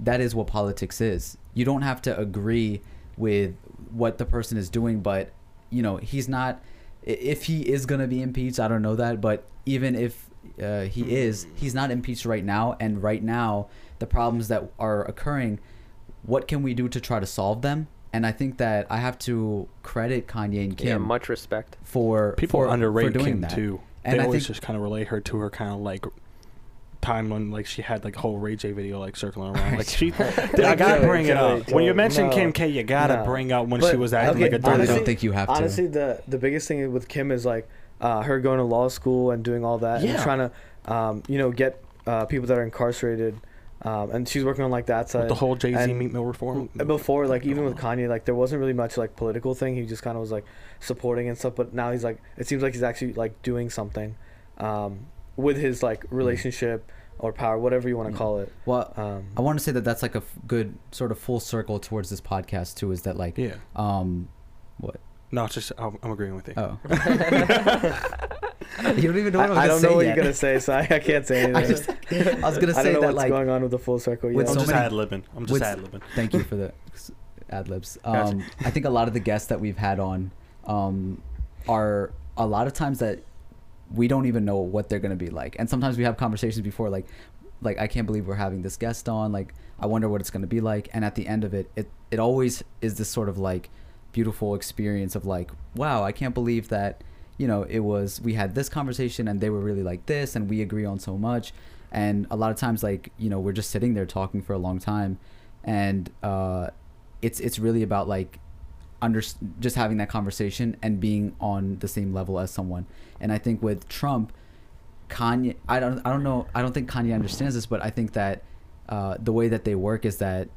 that is what politics is. You don't have to agree with what the person is doing, but you know he's not. If he is gonna be impeached, I don't know that, but even if uh, he is, he's not impeached right now. And right now, the problems that are occurring, what can we do to try to solve them? And I think that I have to credit Kanye and Kim Yeah, much respect. for People for, underrate for doing Kim that. too. And they I always think- just kind of relate her to her kind of like time when like she had like a whole Ray J video like circling around. Like she, [LAUGHS] I gotta bring it up. When you Kelly, mention no. Kim K, you gotta No. bring up when But, she was acting okay, like a I dirty. really honestly- don't think you have to. Honestly, the the biggest thing with Kim is like uh, her going to law school and doing all that and trying to, um, you know, get uh, people that are incarcerated. Um, and she's working on like that side. with the whole Jay Z and Meek Mill reform. before like even with Kanye like there wasn't really much like political thing he just kind of was like supporting and stuff but now he's like it seems like he's actually like doing something um, with his like relationship or power whatever you want to Yeah. call it well, um, I want to say that that's like a f- good sort of full circle towards this podcast too. Is that like, Yeah. um, what? No, it's just I'm, I'm agreeing with you. Oh, [LAUGHS] you don't even know what I, I I don't was know gonna what say you're gonna say so I, I can't say [LAUGHS] anything I just, I was gonna say I don't know that what's like, going on with the full circle Yeah. yet. I'm so just many- ad libbing. I'm just ad libbing. thank you for the [LAUGHS] ad libs. Gotcha. Um, I think a lot of the guests that we've had on, um, are a lot of times that we don't even know what they're gonna be like, and sometimes we have conversations before like, like I can't believe we're having this guest on. Like I wonder what it's gonna be like, and at the end of it, it it always is this sort of like beautiful experience of like, wow, I can't believe that, you know, it was we had this conversation and they were really like this and we agree on so much. And a lot of times like, you know, we're just sitting there talking for a long time and uh it's it's really about like under just having that conversation and being on the same level as someone. And I think with Trump, Kanye, I don't, I don't know, I don't think Kanye understands this, but I think that uh, the way that they work is that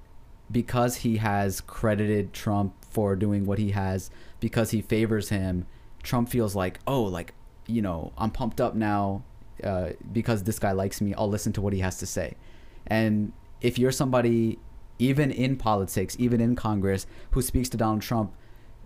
because he has credited Trump for doing what he has, because he favors him, Trump feels like, oh, like, you know, I'm pumped up now uh, because this guy likes me. I'll listen to what he has to say. And if you're somebody, even in politics, even in Congress, who speaks to Donald Trump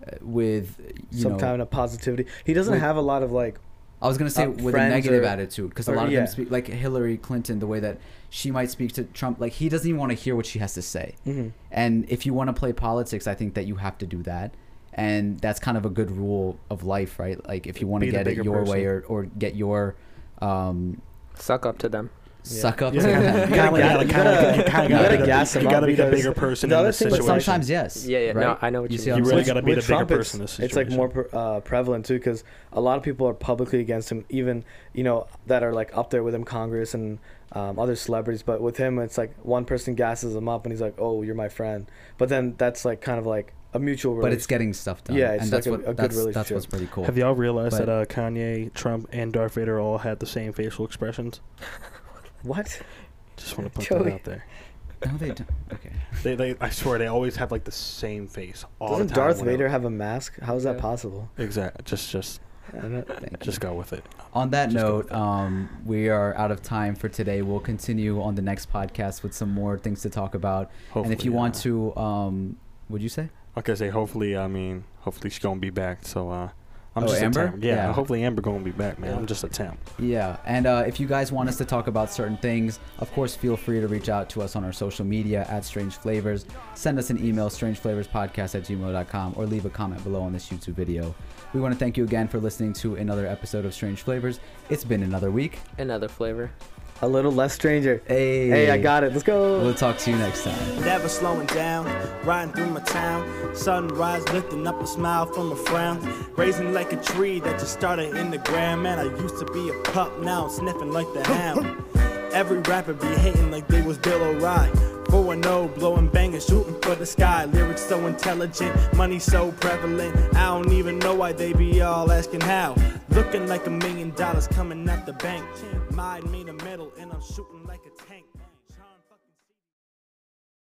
uh, with, you Some know, kind of positivity. He doesn't With- have a lot of like. I was gonna say uh, with a negative or- attitude because a lot of yeah. them speak like Hillary Clinton, the way that she might speak to Trump, like he doesn't even want to hear what she has to say. mhm. And if you want to play politics, I think that you have to do that, and that's kind of a good rule of life, right? Like if you want to get it bigger your way or or get your um, Suck up to them. Suck up Yeah, to yeah, them. you gotta, gotta- like, you kinda, gotta- you kinda you gotta, gotta be the- gas him you gotta be the bigger person the in other this thing- But But situation. sometimes yes. Yeah, yeah. No. I know what You you, see mean. what I'm You really saying? gotta be with the bigger Trump, person in it's, this it's like more pre- uh, prevalent too because a lot of people are publicly against him even you know that are like up there with him congress and um, other celebrities but with him it's like one person gasses him up and he's like oh you're my friend but then that's like kind of like a mutual relationship. But it's getting stuff done. Yeah, it's and like a- what a good that's, that's relationship. what's pretty cool. Have y'all realized But- that uh, Kanye, Trump, and Darth Vader all had the same facial expressions? [LAUGHS] what Just want to put Joey. that out there. no, they don't. Okay. They, they, I swear, they always have like the same face all doesn't the time. darth whenever- vader have a mask how is that Yeah. possible Exactly. Just, just, I don't know. Thank you. just go with it. On that Just note, um, we are out of time for today. We'll continue on the next podcast with some more things to talk about. Hopefully, and if you want uh, to, um, would you say? like I say, hopefully, I mean, hopefully she's gonna be back. So, uh, I'm Oh, just Amber? a temp. Yeah, Yeah. hopefully Amber gonna be back, man. Yeah. I'm just a temp. Yeah, and uh, if you guys want us to talk about certain things, of course, feel free to reach out to us on our social media at Strange Flavors. Send us an email, strangeflavorspodcast at gmail.com, or leave a comment below on this YouTube video. We want to thank you again for listening to another episode of Strange Flavors. It's been another week. Another flavor. A little less stranger Hey, hey i got it let's go We'll talk to you next time. Never slowing down, riding through my town. Sunrise lifting up a smile from a frown. Raising like a tree that just started in the ground. Man, I used to be a pup, now I'm sniffing like the hound. [LAUGHS] Every rapper be hating like they was Bill O'Reilly. 4 0, blowing bangers, shooting for the sky. Lyrics so intelligent, money so prevalent. I don't even know why they be all asking how. Looking like a million dollars coming out the bank. Mine made a medal, and I'm shooting.